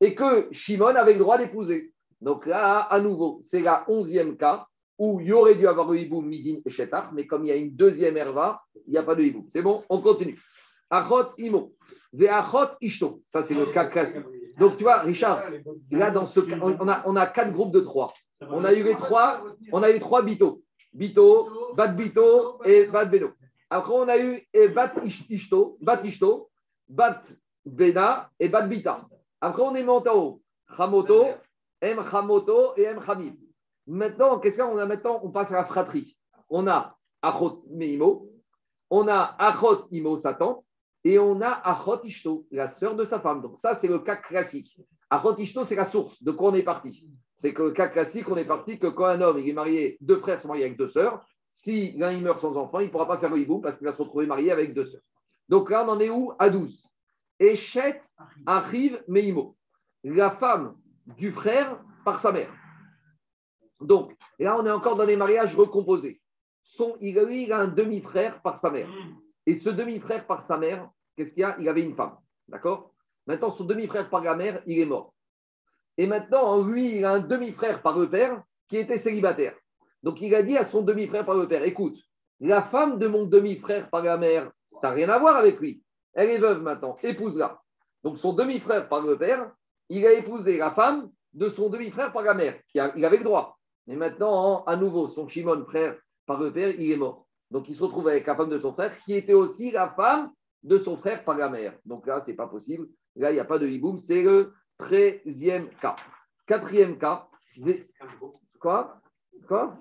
Et que Shimon avait le droit d'épouser. Donc là, à nouveau, c'est la onzième cas où il y aurait dû avoir le hiboum, midin et shetar, mais comme il y a une deuxième herva, il n'y a pas de hiboum. C'est bon, on continue. Achot imo, ve'achot ishto. Ça, c'est le cas classique. Donc, tu vois, Richard, là, dans ce on a, on a quatre groupes de trois. On a eu les trois, on a eu trois bito. Bito, bat bito et bat beno. Après, on a eu eh, bat ishto, bat ishto, bat bena et bat bita. Après, on est monté en haut. Chamoto, M chamoto et M chamim. Maintenant, qu'est-ce qu'on a maintenant On passe à la fratrie. On a Achot Meimo, on a Achot Imo, sa tante, et on a Achot Ishto, la sœur de sa femme. Donc ça, c'est le cas classique. Achot Ishto, c'est la source de quoi on est parti. C'est que le cas classique, on est parti que quand un homme est marié, deux frères sont mariés avec deux sœurs, si l'un meurt sans enfant, il ne pourra pas faire le hibou parce qu'il va se retrouver marié avec deux sœurs. Donc là, on en est où? À 12. Echet arrive Meimo, la femme du frère par sa mère. Donc, là, on est encore dans des mariages recomposés. Son, il, il a un demi-frère par sa mère. Et ce demi-frère par sa mère, qu'est-ce qu'il y a? Il avait une femme. D'accord? Maintenant, son demi-frère par la mère, il est mort. Et maintenant, lui, il a un demi-frère par le père qui était célibataire. Donc, il a dit à son demi-frère par le père écoute, la femme de mon demi-frère par la mère, tu n'as rien à voir avec lui. Elle est veuve maintenant, épouse-la. Donc, son demi-frère par le père, il a épousé la femme de son demi-frère par la mère. Il avait le droit. Mais maintenant, à nouveau, son Shimon, frère par le père, il est mort. Donc, il se retrouve avec la femme de son frère, qui était aussi la femme de son frère par la mère. Donc là, ce n'est pas possible. Là, il n'y a pas de hiboum. C'est le treizième cas. Quatrième cas. Quoi? Quoi?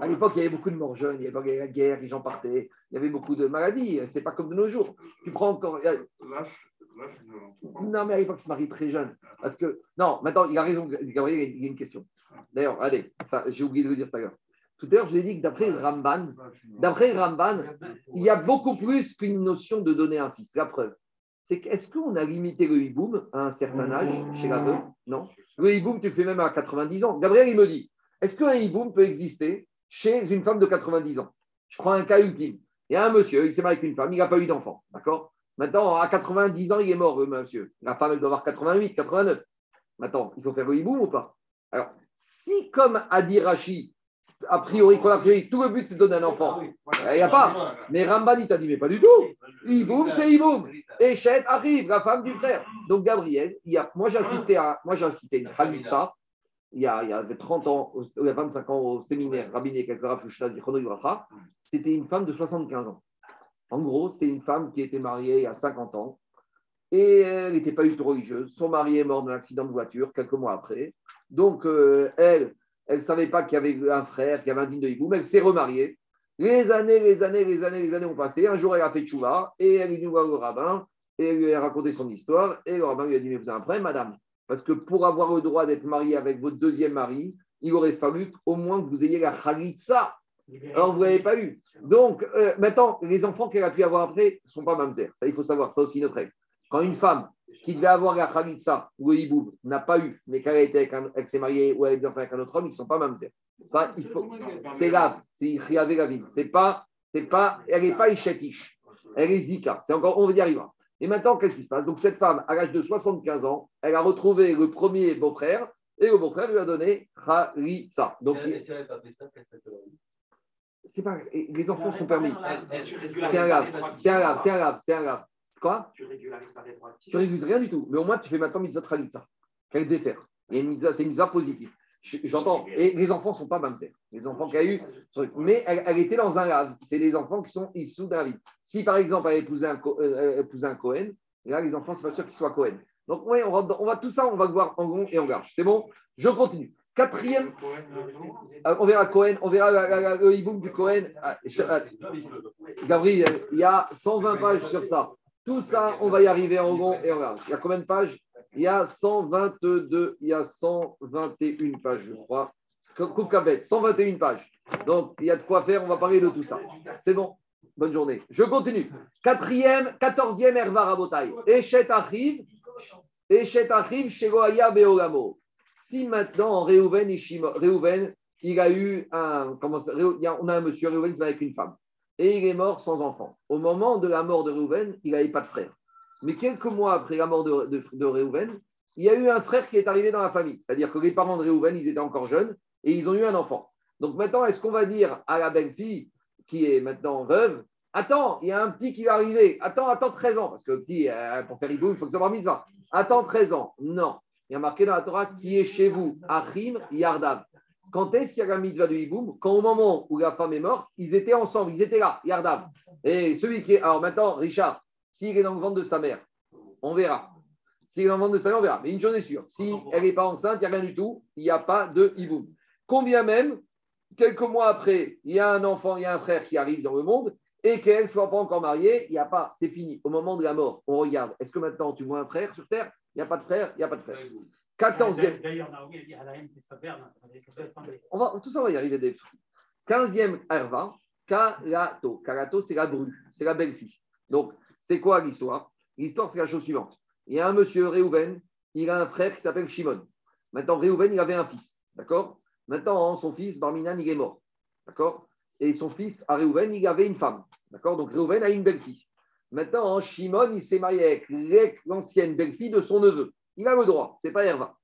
À l'époque, il y avait beaucoup de morts jeunes, il y avait la guerre, les gens partaient, il y avait beaucoup de maladies. Ce n'était pas comme de nos jours. Tu prends encore. Non, mais à l'époque, il se marie très jeune. Parce que, non, maintenant, il a raison, Gabriel, il y a une question. D'ailleurs, allez, j'ai oublié de le dire tout à l'heure. Tout à l'heure, je vous ai dit que d'après Ramban, d'après Ramban, il y a beaucoup plus qu'une notion de donner un fils. La preuve, c'est qu'est-ce qu'on a limité le hiboum à un certain âge chez la veuve Non. Le hiboum, tu le fais même à 90 ans. Gabriel, il me dit, est-ce qu'un hiboum peut exister chez une femme de 90 ans? Je prends un cas ultime. Il y a un monsieur, il s'est marié avec une femme, il n'a pas eu d'enfant. D'accord? Maintenant, à 90 ans, il est mort, monsieur. La femme, elle doit avoir 88, 89. Maintenant, il faut faire le hiboum ou pas? Alors, si, comme a dit Rachi, a priori, tout le but c'est de donner un enfant, il n'y a pas. Mais Rambani t'a dit, mais pas du tout. Hiboum, c'est hiboum. Echet arrive, la femme du frère. Donc, Gabriel, il y a, moi j'ai assisté à, moi j'ai assisté à une Khalitsa, il y, a, il y a 30 ans, il y a 25 ans au séminaire Rabbiné c'était une femme de 75 ans. En gros, c'était une femme qui était mariée il y a 50 ans et elle n'était pas du tout religieuse. Son mari est mort d'un accident de voiture quelques mois après. Donc, euh, elle, elle ne savait pas qu'il y avait un frère, qu'il y avait un digne de Hiboum. Elle s'est remariée. Les années, les années, les années, les années ont passé. Un jour, elle a fait chouva et elle est venue voir le rabbin et elle lui a raconté son histoire. Et le rabbin lui a dit Mais vous avez un problème, madame Parce que pour avoir le droit d'être mariée avec votre deuxième mari, il aurait fallu au moins que vous ayez la khalitsa alors, vous n'avez pas eu. Donc, euh, maintenant, les enfants qu'elle a pu avoir après ne sont pas mamzer. Ça, il faut savoir. Ça aussi, notre règle. Quand une femme qui devait avoir la khalitsa ou le hiboub n'a pas eu, mais qu'elle a été avec, un, s'est mariée ou avec un autre homme, ils ne sont pas mamzer. Ça, il faut. C'est grave. C'est la C'est pas, c'est pas, elle n'est pas ishetish. Elle est zika. C'est encore, on va y arriver. Et maintenant, qu'est-ce qui se passe? Donc, cette femme, à l'âge de 75 ans, elle a retrouvé le premier beau-frère et le beau-frère lui a donné khalitsa. Donc, c'est pas, les enfants sont permis. C'est un grave, c'est un grave, c'est un grave, c'est un grave. Quoi Tu régularises pas Tu régularises rien du tout. Mais au moins, tu fais maintenant mitzvah ça. Qu'elle devait faire. C'est une mitzvah positive. J'entends. Et les enfants ne sont pas mamzer. Les enfants qu'elle a eu. Mais elle, était dans un grave. C'est les enfants qui sont issus d'un vie. Si par exemple, elle épousait un, euh, un Cohen, là, les enfants, c'est pas sûr qu'ils soient Cohen. Donc, oui, on va, on va tout ça, on va voir en rond et en garde. C'est bon? Je continue. Quatrième, euh, on verra Cohen, on verra le e-book du Cohen. Ah, euh, Gabriel, il y a 120 pages sur ça. Tout ça, on va y arriver en rond et en regarde. Il y a combien de pages? Il y a 122, il y a 121 pages, je crois. Kouf Kabet, 121 pages. Donc, il y a de quoi faire, on va parler de tout ça. C'est bon? Bonne journée. Je continue. Quatrième, quatorzième Herva Rabotai. Echet Achiv, Echet Achiv, Shegoaya Beolamo. Si maintenant, Réhouven, Réhouven, il a eu un. Comment ça, on a un monsieur, Réhouven, c'est avec une femme. Et il est mort sans enfant. Au moment de la mort de Réhouven, il n'avait pas de frère. Mais quelques mois après la mort de, de, Réhouven, il y a eu un frère qui est arrivé dans la famille. C'est-à-dire que les parents de Réhouven, ils étaient encore jeunes et ils ont eu un enfant. Donc maintenant, est-ce qu'on va dire à la belle-fille, qui est maintenant veuve, Attends, il y a un petit qui va arriver. Attends, attends 13 ans. Parce que le petit, euh, pour faire hibou, il faut que ça soit mis ça. Attends 13 ans. Non. Il y a marqué dans la Torah qui est chez vous? Achim Yardav. Quand est-ce qu'il y a la mitzvah de hiboum? Quand au moment où la femme est morte, ils étaient ensemble, ils étaient là, Yardav. Et celui qui est. Alors maintenant, Richard, s'il est dans le ventre de sa mère, on verra. S'il est dans le ventre de sa mère, on verra. Mais une chose est sûre si elle n'est pas enceinte, il n'y a rien du tout, il n'y a pas de hiboum. Combien même, quelques mois après, il y a un enfant, il y a un frère qui arrive dans le monde, et qu'elle ne soit pas encore mariée, il n'y a pas, c'est fini. Au moment de la mort, on regarde, est-ce que maintenant tu vois un frère sur Terre? Il n'y a pas de frère, il n'y a pas de frère. 14e. On va, tout ça, on va y arriver. Des... 15e Herva, Kalato. Kalato, c'est la bru, c'est la belle-fille. Donc, c'est quoi l'histoire? L'histoire, c'est la chose suivante. Il y a un monsieur Réhouven, il a un frère qui s'appelle Shimon. Maintenant, Réhouven, il avait un fils. D'accord? Maintenant, son fils, Barminan, il est mort. D'accord? Et son fils, à Réhouven, il avait une femme. D'accord? Donc Réhouven a une belle-fille. Maintenant, Shimon, il s'est marié avec l'ancienne belle-fille de son neveu. Il a le droit, c'est pas Herva.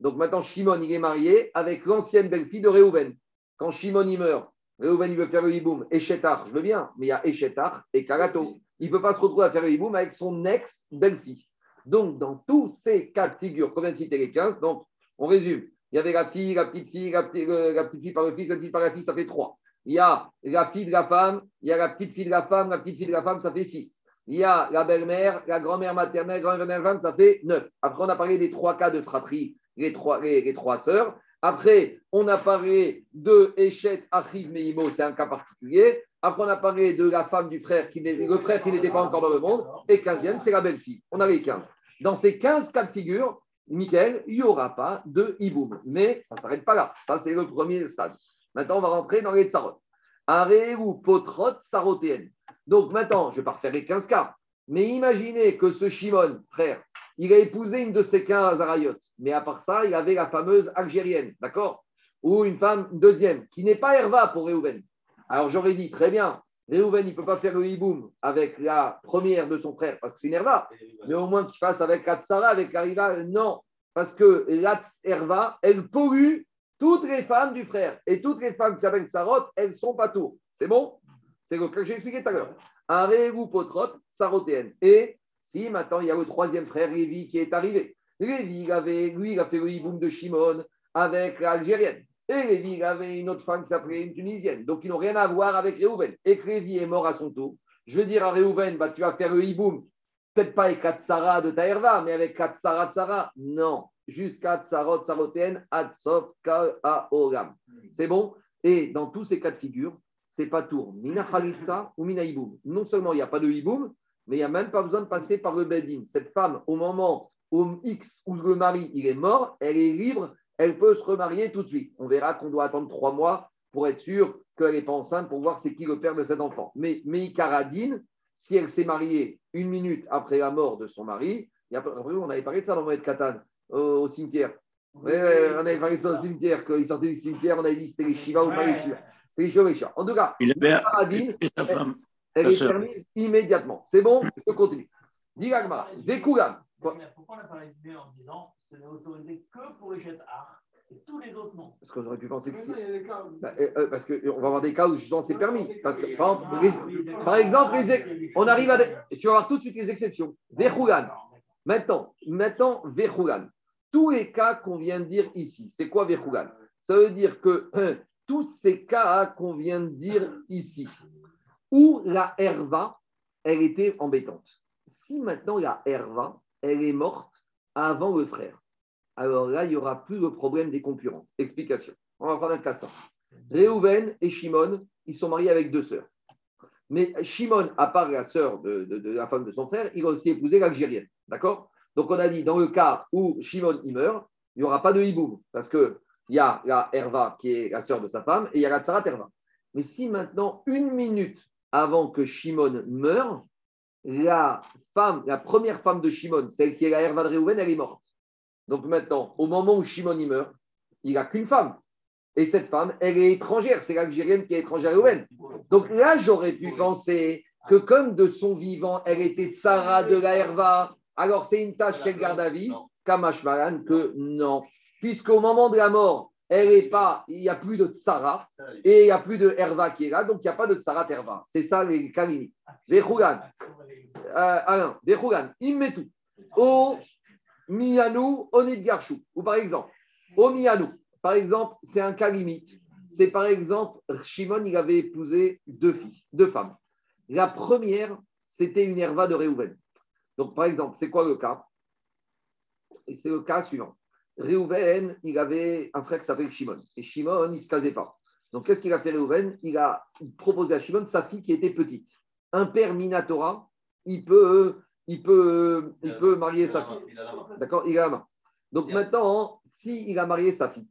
Donc maintenant, Shimon, il est marié avec l'ancienne belle-fille de Réhouven. Quand Shimon, il meurt, Réhouven, il veut faire le hiboum. Eshetar, je veux bien, mais il y a Eshetar et Karato. Il ne peut pas se retrouver à faire le hiboum avec son ex-belle-fille. Donc, dans tous ces cas de figure, vient de citer les 15, donc, on résume. Il y avait la fille, la petite fille, la petite, fille par le fils, la petite fille par la fille, ça fait trois. Il y a la fille de la femme, il y a la petite fille de la femme, la petite fille de la femme, ça fait 6. Il y a la belle-mère, la grand-mère maternelle, la grand-mère ça fait 9. Après, on a parlé des trois cas de fratrie, les trois, les, trois sœurs. Après, on a parlé de Echet, Achiv, Meimo, c'est un cas particulier. Après, on a parlé de la femme du frère, qui le frère qui n'était pas encore dans le monde. Et 15e, c'est la belle-fille. On a les 15. Dans ces 15 cas de figure, Michael, il n'y aura pas de hiboum. Mais ça ne s'arrête pas là. Ça, c'est le premier stade. Maintenant, on va rentrer dans les tsarot. Aré ou potrot sarotéenne. Donc maintenant, je ne vais pas refaire les 15 cas, mais imaginez que ce Shimon, frère, il a épousé une de ses 15 arayotes. Mais à part ça, il avait la fameuse algérienne, d'accord? Ou une femme, deuxième, qui n'est pas Herva pour Réhouven. Alors j'aurais dit, très bien, Réhouven, il ne peut pas faire le hiboum avec la première de son frère parce que c'est une Herva, mais au moins qu'il fasse avec la tsara, avec la Non, parce que la elle pollue toutes les femmes du frère et toutes les femmes qui s'appellent Sarot, elles sont pas tout. C'est bon? C'est ce que j'ai expliqué tout à l'heure. Aregu Potrot, Sarotéenne. Et si maintenant il y a le troisième frère, Lévi, qui est arrivé. Lévi, avait, lui, il a fait le hiboum de Shimon avec l'Algérienne. Et Lévi, il avait une autre femme qui s'appelait une Tunisienne. Donc, ils n'ont rien à voir avec Réhouven. Et que Lévi est mort à son tour. Je veux dire à Réhouven, bah, tu vas faire le hiboum, peut-être pas avec Katsara de Taïrva, mais avec Katsara Tsara. Non jusqu'à Tsarot Tsaroten Adsof Kaoram. C'est bon? Et dans tous ces cas de figure, c'est pas tour Mina Khalitsa ou Mina Iboum. Non seulement il n'y a pas de Iboum, mais il n'y a même pas besoin de passer par le Bedin. Cette femme, au moment où X, où le mari il est mort, elle est libre, elle peut se remarier tout de suite. On verra qu'on doit attendre trois mois pour être sûr qu'elle n'est pas enceinte, pour voir c'est qui le père de cet enfant. Mais Meikaradine, si elle s'est mariée une minute après la mort de son mari, on avait parlé de ça dans Moed Katan, au, cimetière. on avait parlé de ça au cimetière, quand il sortait du cimetière, on avait dit c'était les Shiva ou pas les Shiva. En tout cas, il sa femme. Elle, est permise immédiatement. C'est bon, je continue. Dis Agmara, Dekoulam. Pourquoi on a parlé de en disant que ce n'est autorisé que pour les jets art et tous les autres non? Parce qu'on aurait pu penser que si. Bah, euh, euh, parce qu'on va avoir des cas où justement c'est permis. Parce que, par exemple, les, par exemple les, on arrive à. Des, tu vas voir tout de suite les exceptions. Dekoulam. Maintenant, maintenant, Vechougan. Tous les cas qu'on vient de dire ici, c'est quoi Vechougan Ça veut dire que tous ces cas qu'on vient de dire ici, où la herva, elle était embêtante. Si maintenant la herva, elle est morte avant le frère, alors là, il n'y aura plus le problème des concurrents. Explication. On va prendre un cas simple. Réhouven et Shimon, ils sont mariés avec deux sœurs. Mais Shimon, à part la sœur de, la femme de son frère, il a aussi épousé l'Algérienne. D'accord? Donc on a dit, dans le cas où Shimon y meurt, il n'y aura pas de hiboum. Parce que il y a la Herva qui est la sœur de sa femme et il y a la Tsarat Herva. Mais si maintenant, une minute avant que Shimon meure, la femme, la première femme de Shimon, celle qui est la Herva de Réhouven, elle est morte. Donc maintenant, au moment où Shimon y meurt, il n'a qu'une femme. Et cette femme, elle est étrangère, c'est l'Algérienne qui est étrangère à Réhouven. Donc là, j'aurais pu penser que comme de son vivant, elle était Tsara de la Herva, alors c'est une tâche qu'elle garde à vie, Kamash Malan, que non. Puisqu'au moment de la mort, elle est pas, il n'y a plus de Tsara et il n'y a plus de Herva qui est là, donc il n'y a pas de Tsara Herva. C'est ça les cas limites. Vechougan, euh, Alain, Vechougan, O Mianou, Onid Garchou. Ou par exemple, Mianou, par exemple, c'est un cas limite. C'est par exemple, Shimon, il avait épousé deux filles, deux femmes. La première, c'était une Herva de Réhouven. Donc, par exemple, c'est quoi le cas? Et c'est le cas suivant. Réhouven, il avait un frère qui s'appelle Shimon. Et Shimon, il ne se casait pas. Donc, qu'est-ce qu'il a fait Réhouven Il a proposé à Shimon sa fille qui était petite. Un père Minatora, il peut, il peut, il peut marier sa fille. D'accord? Il a la main. Donc maintenant, s'il il a marié sa fille,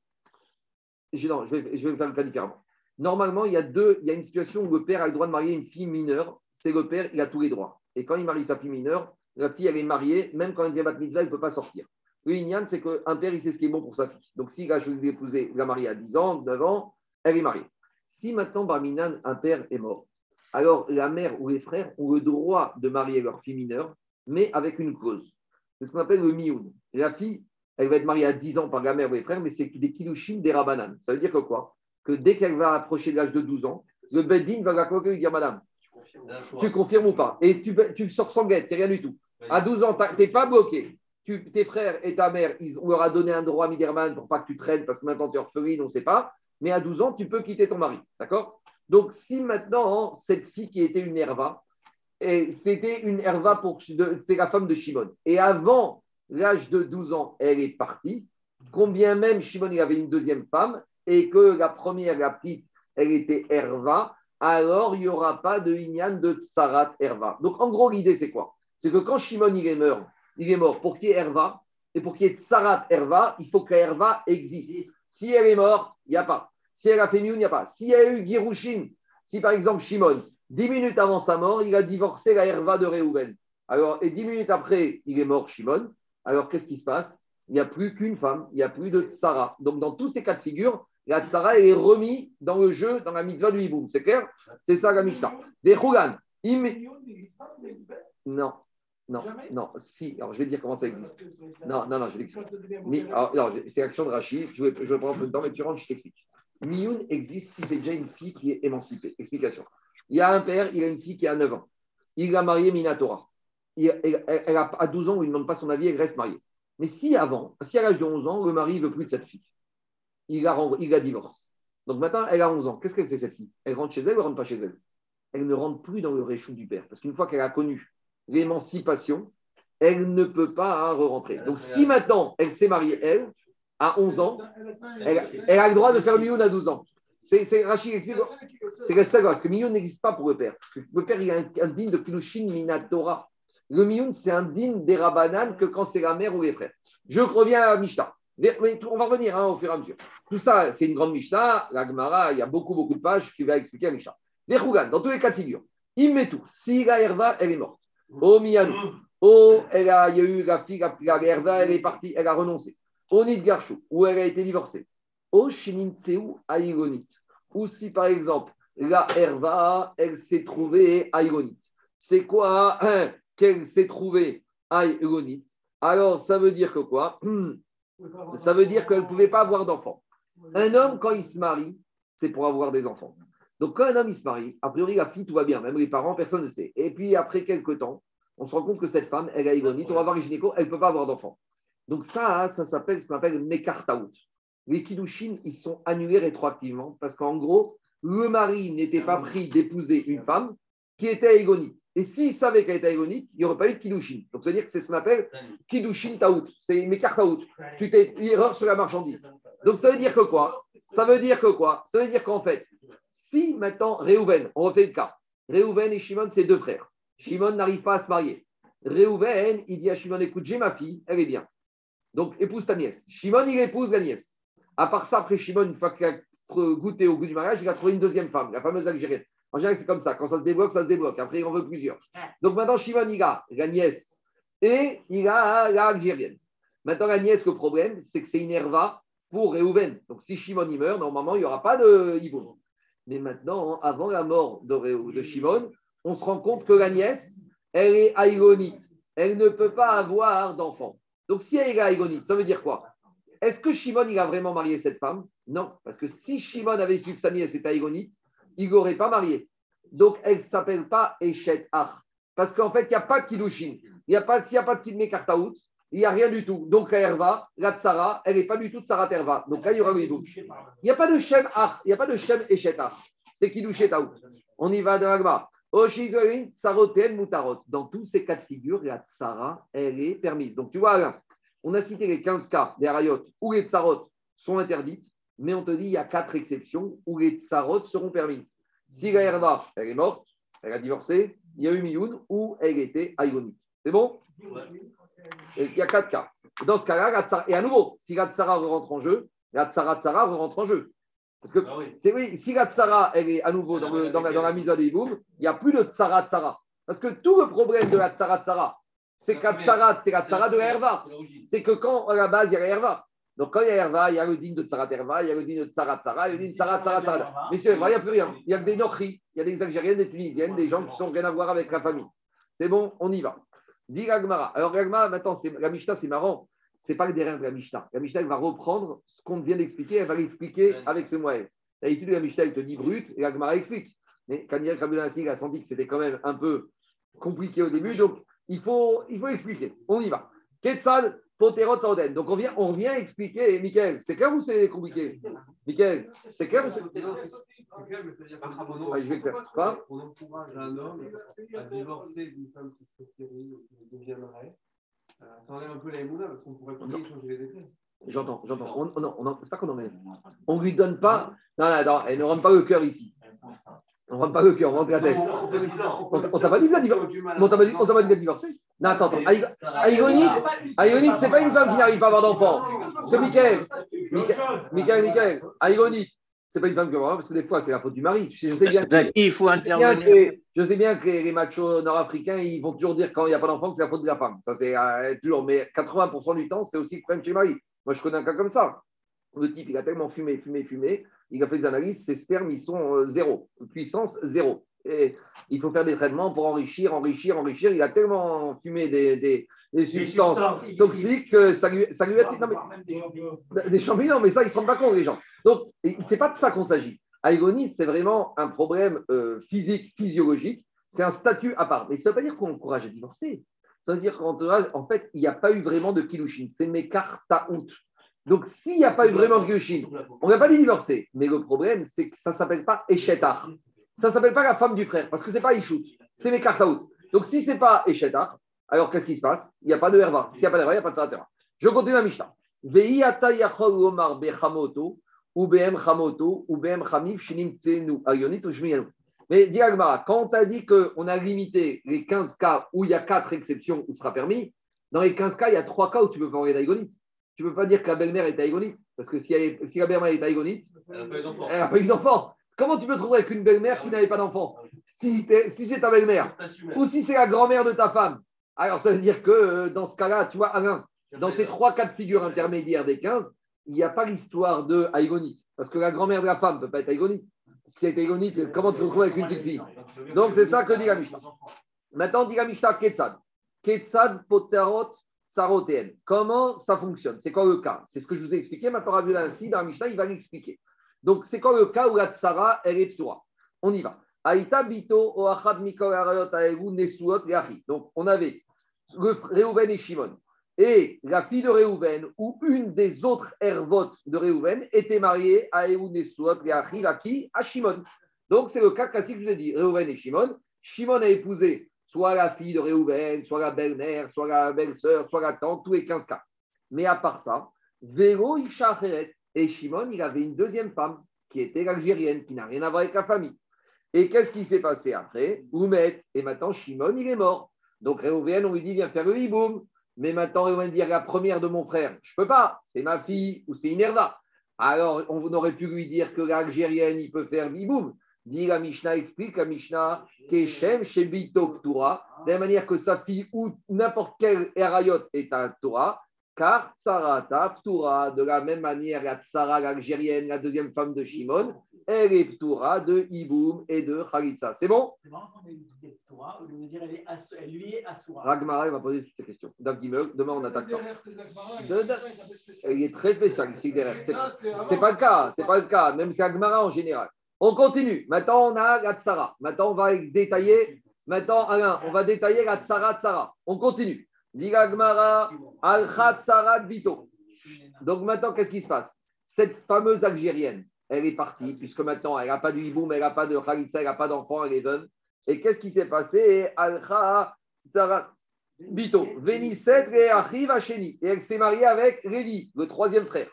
je, non, je, vais, je vais faire le cas différemment. Normalement, il y a deux, il y a une situation où le père a le droit de marier une fille mineure. C'est le père, il a tous les droits. Et quand il marie sa fille mineure, la fille, elle est mariée, même quand elle devient bat mitzvah, elle ne peut pas sortir. Le Inyan, c'est qu'un père, il sait ce qui est bon pour sa fille. Donc, s'il a choisi d'épouser, l'a mariée à 10 ans, 9 ans, elle est mariée. Si maintenant, Barminan, un père est mort, alors la mère ou les frères ont le droit de marier leur fille mineure, mais avec une cause. C'est ce qu'on appelle le mioun. La fille, elle va être mariée à 10 ans par la mère ou les frères, mais c'est des kilouchines, des rabanan. Ça veut dire que quoi? Que dès qu'elle va approcher l'âge de 12 ans, le beddin va la convoquer et lui dire Madame, tu confirmes ou pas? Et tu, tu sors sans guette, rien du tout. À 12 ans, tu n'es pas bloqué. Tu, tes frères et ta mère, ils, on leur a donné un droit Miderman pour pas que tu traînes parce que maintenant tu es orpheline, on ne sait pas. Mais à 12 ans, tu peux quitter ton mari. D'accord? Donc, si maintenant, cette fille qui était une herva, c'était une herva pour. C'est la femme de Shimon. Et avant l'âge de 12 ans, elle est partie. Combien même Shimon avait une deuxième femme et que la première, la petite, elle était herva, alors il n'y aura pas de Inyan de Tsarat herva. Donc, en gros, l'idée, c'est quoi? C'est que quand Shimon il est mort, il est mort pour qu'il y ait Herva, et pour qu'il y ait Tsarat Herva, il faut que Herva existe. Si elle est morte, il n'y a pas. Si elle a fait mieux, il n'y a pas. S'il y a eu Girushin, si par exemple Shimon, dix minutes avant sa mort, il a divorcé la Herva de Réhouven. Alors, et dix minutes après, il est mort Shimon. Alors, qu'est-ce qui se passe? Il n'y a plus qu'une femme, il n'y a plus de Tsara. Donc, dans tous ces cas de figure, la Tsara est remise dans le jeu, dans la mitzvah du Hiboum. C'est clair? C'est ça la mitzvah. Des Khougan. Non. Non, non, si. Alors, je vais te dire comment ça existe. Non, non, non, je vais t'expliquer. C'est l'action de Rachid. Je vais, je vais prendre un peu de temps, mais tu rentres, je t'explique. Mioun existe si c'est déjà une fille qui est émancipée. Explication. Il y a un père, il a une fille qui a 9 ans. Il a marié Minatora. Il, elle, a, à 12 ans, il ne demande pas son avis, elle reste mariée. Mais si avant, si à l'âge de 11 ans, le mari ne veut plus de cette fille, il la, il la divorce. Donc maintenant, elle a 11 ans. Qu'est-ce qu'elle fait cette fille? Elle rentre chez elle ou elle rentre pas chez elle? Elle ne rentre plus dans le réchou du père. Parce qu'une fois qu'elle a connu l'émancipation, elle ne peut pas hein, re-rentrer. Donc, si maintenant elle s'est mariée, elle, à 11 ans, elle, a le droit de faire Mioun à 12 ans. C'est Rachid explique. C'est ça, parce que Mioun n'existe pas pour le père. Parce que le père, il a un, un digne de Kilushin Minatora. Le Mioun, c'est un digne des Rabanan que quand c'est la mère ou les frères. Je reviens à Mishnah. On va revenir hein, au fur et à mesure. Tout ça, c'est une grande Mishnah. La Gemara, il y a beaucoup, beaucoup de pages qui va expliquer la Mishnah. Les dans tous les cas de figure, il met tout. Si la Herva, elle est morte. Oh Miyanou. Oh, elle a, y a eu la fille, la, la elle est partie, elle a renoncé. Oh Garchou, où elle a été divorcée. Oh Shinintseu Aïgonit. Ou si par exemple, la Herva, elle s'est trouvée Aïgonit. C'est quoi hein, qu'elle s'est trouvée Aïgonit? Alors, ça veut dire que quoi? Ça veut dire qu'elle ne pouvait pas avoir d'enfants. Un homme, quand il se marie, c'est pour avoir des enfants. Donc, quand un homme se marie, a priori, la fille, tout va bien, même les parents, personne ne sait. Et puis, après quelques temps, on se rend compte que cette femme, elle a ironite, on va voir les gynéco, elle ne peut pas avoir d'enfant. Donc, ça, ça s'appelle ce qu'on appelle Mekartaout. Les Kiddushin, ils sont annulés rétroactivement parce qu'en gros, le mari n'était pas pris d'épouser une femme qui était égonite. Et s'il savait qu'elle était égonite, il n'y aurait pas eu de Kiddushin. Donc, ça veut dire que c'est ce qu'on appelle Kiddushin Taout. C'est Mekartaout. Tu t'es erreur sur la marchandise. Donc, ça veut dire que quoi? Ça veut dire que quoi? Ça veut dire qu'en fait, si maintenant, Réhouven, on refait le cas, Réhouven et Shimon, c'est deux frères. Shimon n'arrive pas à se marier. Réhouven, il dit à Shimon, écoute, j'ai ma fille, elle est bien. Donc, épouse ta nièce. Shimon, il épouse la nièce. À part ça, après Shimon, une fois qu'il a goûté au goût du mariage, il a trouvé une deuxième femme, la fameuse Algérienne. En général, c'est comme ça. Quand ça se débloque, ça se débloque. Après, il en veut plusieurs. Donc maintenant, Shimon, il a la nièce et il a la. Maintenant, la nièce, le problème, c'est que c'est une herva pour Réhouven. Donc si Shimon y meurt, normalement, il n'y aura pas de Hiboum. Mais maintenant, avant la mort de, de Shimon, on se rend compte que la nièce, elle est aïgonite. Elle ne peut pas avoir d'enfant. Donc si elle est aïgonite, ça veut dire quoi? Est-ce que Shimon, il a vraiment marié cette femme? Non, parce que si Shimon avait su que sa nièce était aïgonite, il n'aurait pas marié. Donc elle ne s'appelle pas Echet Ach. Parce qu'en fait, il n'y a pas de Kiddushin. Il n'y a pas, s'il n'y a pas de Kidme Kartaout, il n'y a rien du tout. Donc la Herva, la Tsara, elle n'est pas du tout de Sarah Terva. Donc là, il y aura le Il n'y a pas de Shem Ach, il n'y a pas de Shem Echet Ach. C'est Kiddushet Taout. On y va de l'agma. Dans tous ces cas de figure, la tsara, elle est permise. Donc, tu vois, là, on a cité les 15 cas des rayot où les tsarot sont interdites, mais on te dit il y a quatre exceptions où les tsarot seront permises. Si la herva, elle est morte, elle a divorcé, il y a eu Mioun où elle était aïonique. C'est bon? Il y a quatre cas. Dans ce cas-là, et à nouveau, si la tsara rentre en jeu, la tsara tsara rentre en jeu. Parce que ah c'est oui, si la tsara, elle est à nouveau dans, dans, la, mise à Iboum, il n'y a plus de tsara tsara. Parce que tout le problème de la tsara tsara, c'est que tsara, c'est la tsara de la herva. C'est que quand, à la base, il y a la herva. Donc, quand il y a herva, il y a le digne de tsara terva, il y a le digne de tsara tsara, il y a le digne de tsara tsara tsara. Mais il n'y a plus rien. Il y a que des Nochri, il y a des Algériennes, des Tunisiennes, des gens qui sont rien à voir avec la famille. C'est bon, on y va. Dit Gagmara. Alors, Gagmara, maintenant, la Mishnah, c'est marrant c'est pas le derrière de la Mishnah. La Mishnah, elle va reprendre ce qu'on vient d'expliquer, elle va l'expliquer avec ce moyen. D'habitude, la Mishnah, elle te dit brut et la Gemara explique. Mais quand il y a il a senti que c'était quand même un peu compliqué au début, donc il faut, il faut expliquer. On y va. Ketsal, Poterot, Saoden. Donc on, vient, on vient expliquer, Michael, c'est clair ou c'est compliqué? Michael, c'est clair ou c'est. je vais faire. Quoi On encourage un homme à divorcer d'une femme qui se stérile ou qui devient marée. Euh, ça enlève un peu la parce qu'on pourrait pas changer les décrets. J'entends, j'entends. On, non, on, c'est pas qu'on enlève. On lui donne pas. Non, non, non, elle ne rentre pas le cœur ici. On ne rentre pas le cœur, on rentre la tête. On t'a pas dit de la divorcer. On t'a pas dit, pas dit de divorcer. Non, attends, attends. Aïgonite, c'est pas une femme qui n'arrive pas à avoir d'enfant. Parce que Michael, Michael, Michael, Aïgonite, c'est pas une femme qui va parce que des fois, c'est la faute du mari. Tu sais, je sais bien que, il faut intervenir. je sais bien que les machos nord-africains, ils vont toujours dire quand il n'y a pas d'enfant que c'est la faute de la femme. Ça, c'est euh, toujours. Mais 80% du temps, c'est aussi le problème chez le mari. Moi, je connais un cas comme ça. Le type, il a tellement fumé, fumé, fumé, il a fait des analyses, ses spermes, ils sont euh, zéro, puissance zéro. Et il faut faire des traitements pour enrichir, enrichir, enrichir. Il a tellement fumé des, des, substances, toxiques que ça lui, ça lui a... Non, mais, des champignons, mais ça, ils ne se rendent pas compte, les gens. Donc, ce n'est pas de ça qu'on s'agit. Aïgonite, c'est vraiment un problème euh, physique, physiologique. C'est un statut à part. Mais ça ne veut pas dire qu'on encourage à divorcer. Ça veut dire qu'en fait, il n'y a pas eu vraiment de kilushin. C'est out. Donc, s'il n'y a pas eu vraiment de kilushin, on n'a pas dit divorcer. Mais le problème, c'est que ça ne s'appelle pas Eshetar. Ça ne s'appelle pas la femme du frère, parce que ce n'est pas Ishut. C'est out. Donc, si ce n'est pas Eshetar, alors qu'est-ce qui se passe? Il n'y a pas de herva. S'il n'y a pas de herva, il n'y a pas de terre. Je continue la Mishnah. ou BM Chamoto, ou BM Chamif, Shinim Tsenu, Ayonit, ou mais dis quand on a dit qu'on a limité les 15 cas où il y a 4 exceptions où ce sera permis, dans les 15 cas, il y a 3 cas où tu peux pas envoyer d'aïgonite. Tu ne peux pas dire que la belle-mère est aïgonite, parce que si, la belle-mère est aïgonite, elle n'a pas eu d'enfant. Comment tu peux trouver avec une belle-mère qui n'avait pas d'enfant? Si, si c'est ta belle-mère, ou si c'est la grand-mère de ta femme, alors ça veut dire que euh, dans ce cas-là, tu vois, Alain, dans ces 3 cas de figure intermédiaires des 15, il n'y a pas l'histoire de aïgonite, parce que la grand-mère de la femme ne peut pas être aïgonite. Ce qui a été ironique, comment tu te retrouves avec une petite fille? Donc, c'est ça que dit la Mishnah. Maintenant, dit la Mishnah Ketsad. Ketsad poterot sarotéen. Comment ça fonctionne? C'est quoi le cas C'est ce que je vous ai expliqué. Maintenant, vu ainsi, dans Mishnah, il va l'expliquer. Donc, c'est quoi le cas où la tsara, elle est ptura On y va. Aïta bito oachad mikol nesuot Donc, on avait Réhouven et Shimon et la fille de Réhouven ou une des autres hervotes de Réhouven était mariée à Eounesouot et à qui À Shimon. Donc c'est le cas classique, je vous ai dit, Réhouven et Shimon. Shimon a épousé soit la fille de Réhouven, soit la belle-mère, soit la belle-sœur, soit la tante, tous les 15 cas. Mais à part ça, Véro Isha et Shimon, il avait une deuxième femme qui était l'Algérienne, qui n'a rien à voir avec la famille. Et qu'est-ce qui s'est passé après? Oumet, et maintenant Shimon, il est mort. Donc Réhouven, on lui dit, viens faire le hiboum. Mais maintenant, va dire la première de mon frère, je ne peux pas, c'est ma fille ou c'est Inerva. Alors, on aurait pu lui dire que l'Algérienne, il peut faire biboum. Dit la Mishnah, explique la Mishnah, Keshem Shebito Ptura, de la manière que sa fille ou n'importe quel Erayot est un Torah, car Tsarata Ptura, de la même manière, la Tsara, l'Algérienne, la deuxième femme de Shimon, elle est Ptura de Iboum et de Khalitsa. C'est bon? C'est marrant qu'on ait Torah au lieu de dire elle, est Ass- elle lui est Asura. Ragmara, il va poser toutes ces questions. Demain on attaque ça. Il est très spécial ici derrière. C'est- c'est C'est pas le cas, c'est pas le cas, même c'est Agmara en général. On continue. Maintenant, on a la tsara. Maintenant, on va détailler. Maintenant, Alain, on va détailler la tsara tsara. On continue. Dit Agmara, al tsara bito. Donc maintenant, qu'est-ce qui se passe? Cette fameuse Algérienne, elle est partie, puisque maintenant, elle n'a pas de hiboum, elle n'a pas de khalitsa, elle n'a pas d'enfant, elle est veuve. Et qu'est-ce qui s'est passé? Al tsara bito. Vénisset et arrive à Chéni. Et elle s'est mariée avec Lévi, le troisième frère.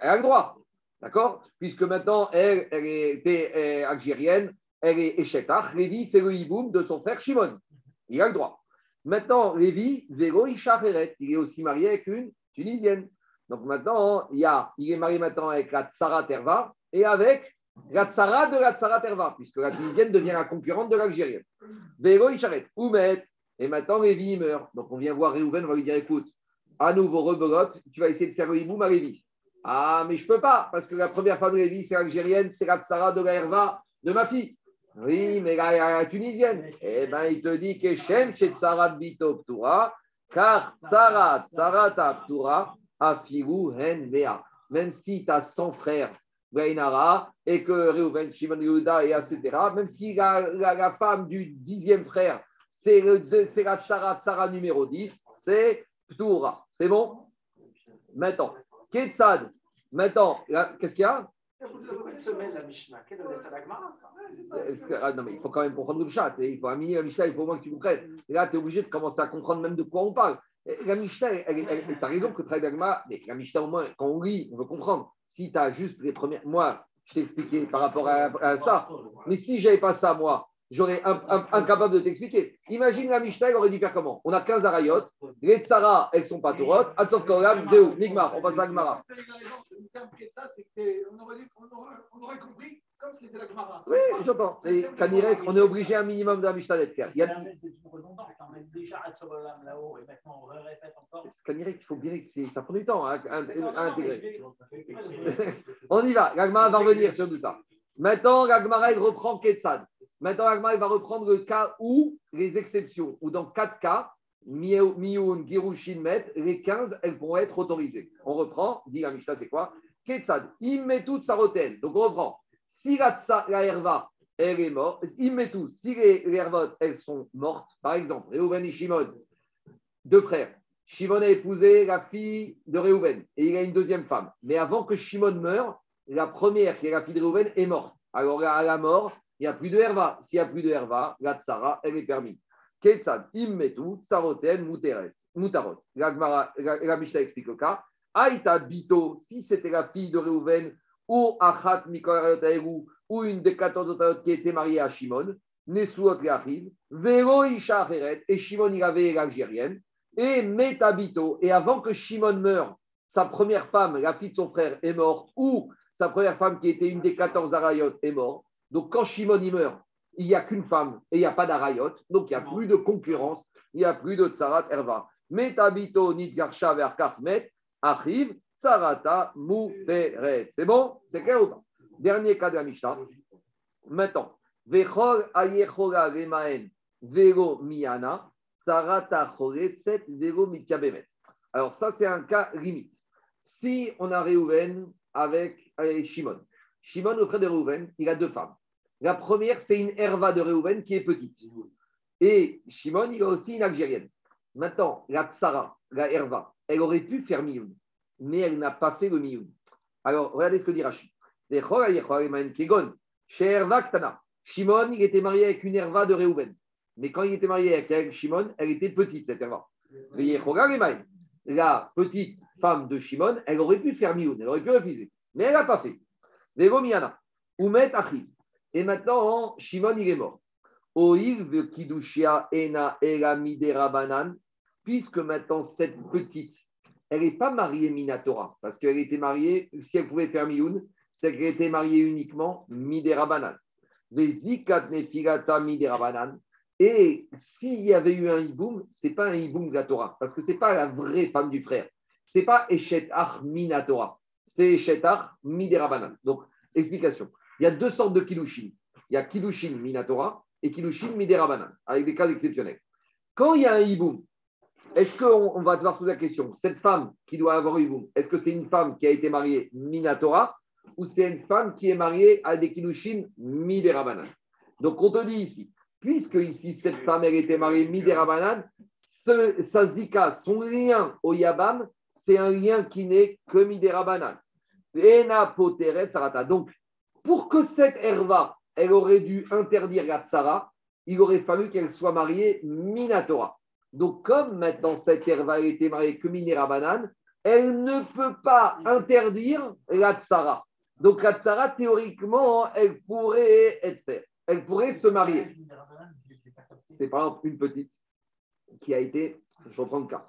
Elle a le droit. D'accord? Puisque maintenant, elle, elle était euh, algérienne, elle est Echetach. Lévi fait le hiboum de son frère Shimon. Il a le droit. Maintenant, Lévi, Ishacheret, il est aussi marié avec une Tunisienne. Donc maintenant, il, il est marié maintenant avec la Tsara Terva et avec la Tsara de la Tsara Terva, puisque la Tunisienne devient la concurrente de l'Algérienne. Vélo Isharet, Oumet. Et maintenant, Lévi il meurt. Donc on vient voir Réhouven, on va lui dire écoute, à nouveau, rebelote, tu vas essayer de faire le hiboum à Lévi. Ah, mais je ne peux pas, parce que la première femme de Lévi, c'est algérienne, c'est la Tsara de la Herva de ma fille. Oui, mais la, la- la tunisienne. Eh bien, il te dit que Shem chez Tsara Bito Ptura, car Tsara, Tsara Ptura, Afiru Hen Mea. Même si tu as 100 frères, et que Reuven, Shimon Yehuda, et etc., même si la, la- femme du dixième frère, c'est la Tsara, Tsara numéro 10, c'est Ptura. C'est bon? Maintenant, Ketsad. Maintenant, qu'est-ce qu'il y a? Quelle semaine la Mishnah Quelle année ça l'Agmara ça Est-ce que- ah, non, mais il faut quand même comprendre le chat. Il faut un mini la Mishnah, il faut au moins que tu comprennes. Et là, tu es obligé de commencer à comprendre même de quoi on parle. Et La Mishnah, tu as raison que travail d'Agma, mais la Mishnah, au moins, quand on lit, on veut comprendre. Si tu as juste les premières. Moi, je t'ai expliqué par rapport à, à ça. Mais si je n'avais pas ça, moi, j'aurais incapable de t'expliquer. Imagine la Mishnah, elle aurait dû faire comment? On a 15 arayot, les tsara, elles sont pas tourotes, Atsov Kolam, Zéou, Nigmar, on passe à Agmara. C'est il a raison, c'est le terme Ketsat, c'est qu'on aurait, dû- on aurait, compris comme c'était la Gemara. Oui, j'entends. Et Kanirek, on est obligé un minimum de la Mishnah d'être clair. Il y a, déjà Hatsobolam là-haut et maintenant on répète encore. Kanirek, il faut bien expliquer. Ça prend du temps hein, à, à intégrer. On y va. L'Agmara va revenir sur tout ça. Maintenant, l'Agmara, reprend Ketsad. Maintenant, l'Agmara, va reprendre le cas où les exceptions, ou dans quatre cas, Mioun, Girushin, Met, les 15, elles vont être autorisées. On reprend, dit la Mishnah, c'est quoi? Ketsad, il met toute sa rotaine. Donc, on reprend. Si la, herva, elle est morte, il met tout. Si les, les hervot, elles sont mortes, par exemple, Reuven et Shimon, deux frères. Shimon a épousé la fille de Reuven et il a une deuxième femme. Mais avant que Shimon meure, la première, qui est la fille de Reuven, est morte. Alors à la mort, il n'y a plus de herva. S'il n'y a plus de herva, la tsara, elle est permise. Ketsad, immetu, tsaroten, muteret, mutarot. La, la, Mishnah explique le cas. Aïta bito, si c'était la fille de Reuven, ou achat mikorayotaeru, ou une des 14 autres qui était mariée à Shimon, Nesuot arrive, Vero Isha et Shimon il avait l'Algérienne, et Metabito, et avant que Shimon meure, sa première femme, la fille de son frère, est morte, ou sa première femme qui était une des 14 Arayot est morte. Donc quand Shimon y meurt, il n'y a qu'une femme et il n'y a pas d'Arayot, donc il n'y a plus de concurrence, il n'y a plus de Tsarat Erva. Metabito Nidgarsha arrive Tsarata. C'est bon? C'est clair ou pas? Dernier cas de la Mishnah. Maintenant, Vechol Ayechola Remaen Vero Miana, Tsarata Choretzet Vero Mityabemet. Alors, ça, c'est un cas limite. Si on a Réhouven avec Shimon, Shimon, auprès de Réhouven, il a deux femmes. La première, c'est une herva de Réhouven qui est petite. Et Shimon, il a aussi une algérienne. Maintenant, la tsara, la herva, elle aurait pu faire mioun, mais elle n'a pas fait le mioun. Alors, regardez ce que dit Rachid. Shimon, il était marié avec une herva de Réhouven. Mais quand il était marié avec elle, Shimon, elle était petite, cette herva. La petite femme de Shimon, elle aurait pu faire mioun, elle aurait pu refuser. Mais elle n'a pas fait. Miana, Umet Achi. Et maintenant, Shimon, il est mort. Kidushia Ena Ela Midera Banan, puisque maintenant cette petite, elle n'est pas mariée Minatora, parce qu'elle était mariée, si elle pouvait faire Mioun, c'est qu'elle était mariée uniquement Miderabanan. Vezikat nefilata Miderabanan. Et s'il y avait eu un hiboum, ce n'est pas un hiboum de la Torah, parce que ce n'est pas la vraie femme du frère. Ce n'est pas Eshet Minatora, c'est Eshet Ach Miderabanan. Donc, explication. Il y a deux sortes de Kilushin. Il y a Kilushin Minatora et Kilushin Miderabanan, avec des cas exceptionnels. Quand il y a un hiboum, est-ce qu'on on va devoir se poser la question Cette femme qui doit avoir hiboum, est-ce que c'est une femme qui a été mariée Minatora ou c'est une femme qui est mariée à des Kilushin Miderabanan? Donc, on te dit ici, puisque ici, cette femme, elle était mariée Miderabanan, ce, sa zika, son lien au Yabam, c'est un lien qui n'est que sarata. Donc, pour que cette herva, elle aurait dû interdire la tsara, il aurait fallu qu'elle soit mariée Minatora. Donc, comme maintenant cette herva a été mariée que Miderabanan, elle ne peut pas interdire la tsara. Donc, la tsara, théoriquement, elle pourrait être faite. Elle pourrait se marier. C'est par exemple une petite qui a été. Je reprends le cas.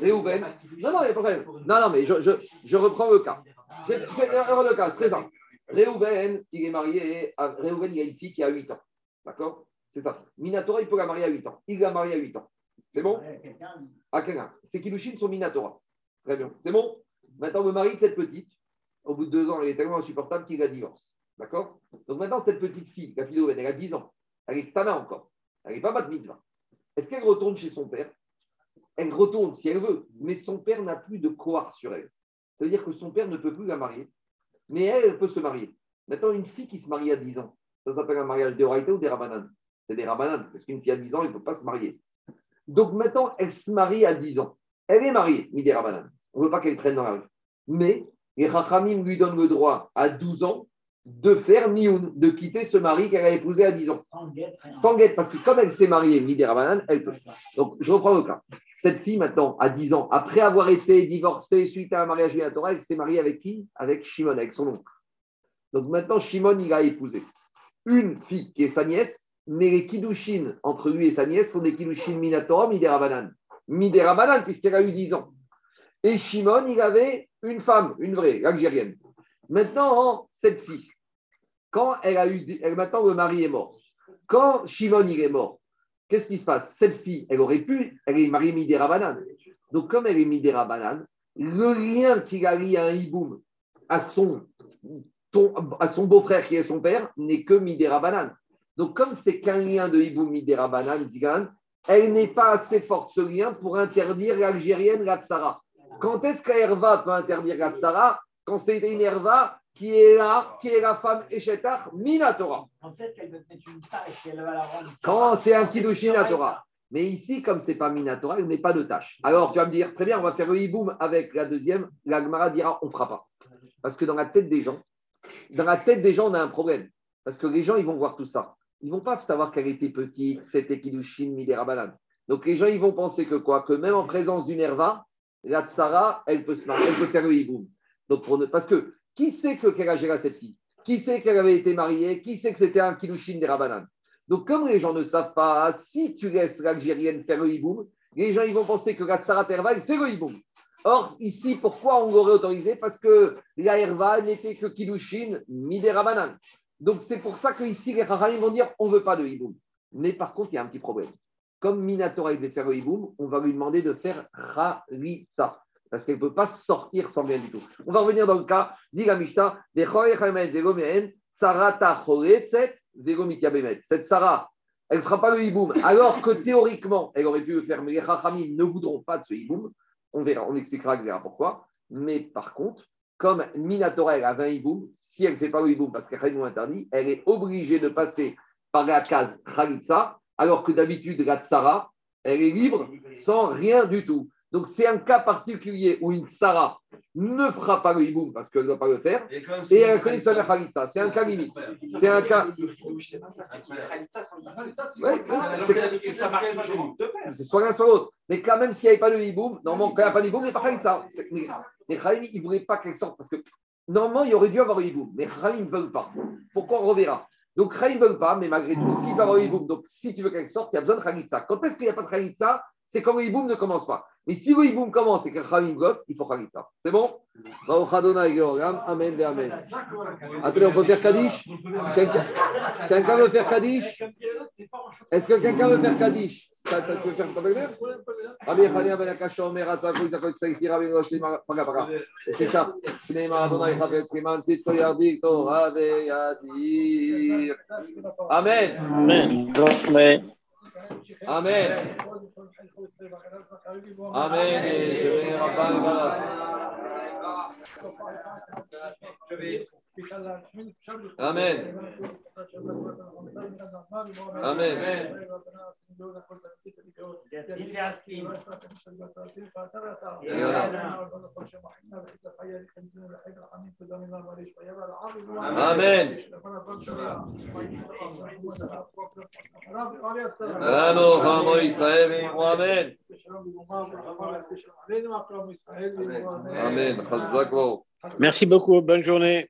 Réhouven. Non, non, il n'y a pas de problème. Non, non, mais je, je, je reprends le cas. Je, le cas, c'est très simple. Réhouven, il est marié. À, Réhouven, il y a une fille qui a 8 ans. D'accord? C'est ça. Minatora, il peut la marier à 8 ans. Il l'a mariée à 8 ans. C'est bon? À quelqu'un. Ces Kilushin sont Minatora. Très bien. C'est bon? Maintenant, le mari de cette petite, au bout de deux ans, elle est tellement insupportable qu'il la divorce. D'accord? Donc maintenant, cette petite fille, la fille de Réhouven, elle a 10 ans. Elle est Tana encore. Elle n'est pas bat mitzvah. Est-ce qu'elle retourne chez son père? Elle retourne si elle veut, mais son père n'a plus de quoi sur elle. Ça veut dire que son père ne peut plus la marier, mais elle, elle peut se marier. Maintenant, une fille qui se marie à 10 ans, ça s'appelle un mariage de Horaïta ou des Rabanan C'est des Rabanan, parce qu'une fille à 10 ans, elle ne peut pas se marier. Donc maintenant, elle se marie à 10 ans. Elle est mariée, ni des Rabanan. On ne veut pas qu'elle traîne dans la rue. Mais les Rachamim lui donnent le droit à 12 ans de faire Nioun, de quitter ce mari qu'elle a épousé à 10 ans. Sans guette, rien. Sans guette, parce que comme elle s'est mariée, Midera elle peut. Donc, je reprends le cas. Cette fille, maintenant, à 10 ans, après avoir été divorcée suite à un mariage Torah, elle s'est mariée avec qui? Avec Shimon, avec son oncle. Donc, maintenant, Shimon, il a épousé une fille qui est sa nièce, mais les Kiddushin entre lui et sa nièce sont des Kiddushin Minatora, Midera Banan. Midera Banan, puisqu'elle a eu 10 ans. Et Shimon, il avait une femme, une vraie, algérienne. Maintenant, cette fille, quand elle a eu. Elle, maintenant, le mari est mort. Quand Shimon il est mort, qu'est-ce qui se passe? Cette fille, elle aurait pu, elle est mariée Midera Banane. Donc, comme elle est Midera Banane, le lien qu'il a lié à un hiboum, à son, beau-frère qui est son père, n'est que Midera Banane. Donc, comme c'est qu'un lien de hiboum Midera Banane, Zigan, elle n'est pas assez forte ce lien pour interdire l'Algérienne, la Tsara. Quand est-ce qu'Herva peut interdire la Tsara Quand c'est une Herva qui est là, qui est la femme Eshetar, Minatora. Quand est-ce qu'elle veut mettre une tâche et elle va la rendre Quand c'est un Kiddushin à Torah. Mais ici, comme c'est pas Minatora, il ne met pas de tâche. Alors, tu vas me dire, très bien, on va faire le hiboum avec la deuxième. La Gemara dira, on ne fera pas. Parce que dans la tête des gens, dans la tête des gens, on a un problème. Parce que les gens, ils vont voir tout ça. Ils ne vont pas savoir qu'elle était petite, c'était Kiddushin, Midera Banane. Donc, les gens, ils vont penser que quoi? Que même en présence d'une Herva, la Tsara, elle peut se marier, elle peut faire le hiboum. Donc, pour ne... Parce que qui sait que quel âge elle a cette fille? Qui sait qu'elle avait été mariée? Qui sait que c'était un Kiddushin des Rabanan donc, comme les gens ne savent pas, si tu laisses l'Algérienne faire le hiboum, les gens ils vont penser que la Tsara fait le hiboum. Or, ici, pourquoi on l'aurait autorisé? Parce que la Herva n'était que Kiddushin, Midera Banan. Donc, c'est pour ça qu'ici, les Rahim vont dire on ne veut pas de hiboum. Mais par contre, il y a un petit problème. Comme Minatora devait faire le hiboum, on va lui demander de faire Khalitsa. Parce qu'elle ne peut pas sortir sans rien du tout. On va revenir dans le cas, dit la Mishnah, cette Sarah, elle ne fera pas le hiboum, alors que théoriquement, elle aurait pu le faire, mais les Chachamim ne voudront pas de ce hiboum. On verra, on expliquera pourquoi. Mais par contre, comme Minatora, elle avait un hiboum, si elle ne fait pas le hiboum parce qu'elle est interdit, elle est obligée de passer par la case Khalitsa, alors que d'habitude, la Tsara, elle est libre sans rien du tout. Donc, c'est un cas particulier où une Sarah ne fera pas le hiboum parce qu'elle ne doit pas le faire, et elle connaît sa mère Khalitsa. C'est un cas limite. C'est un cas. Ouais, c'est- soit l'un, soit l'autre. Mais quand même, s'il n'y avait pas de hiboum, normalement, quand il n'y a pas de hiboum, il n'y a pas Khalitsa. Les Khaïm, ils ne voulaient pas qu'elle sorte parce que normalement, il aurait dû avoir le hiboum. Mais Khaïm ne veulent pas. Pourquoi on reverra? Donc, Khaïm ne veulent pas, mais malgré tout, s'il va avoir le hiboum, donc si tu veux qu'elle sorte, il y a besoin de Khalitsa. Quand est-ce qu'il n'y a pas de Khalitsa? C'est quand le hiboum ne commence pas. Mais si le hiboum commence et qu'un Khamim il faut ça. C'est bon Amen et Amen. Attendez, on peut faire Kaddish Quelqu'un veut faire Kaddish Est-ce que quelqu'un veut faire Kaddish Tu veux faire ta belle-mère Rabbi Khania ben Akasha Omer Atzakou Zakot Saïki Rabbi Nossi Paga Paga. C'est ça. Shneima Adonai Chafet Siman Sitko Yardik Torah Ve Yadir. Amen. Amen. Amen. Amen. Je vais Rabban Barak. Amen. Amen. Amen. Alors, Ramo Israël, Amen. Amen. Merci beaucoup. Bonne journée.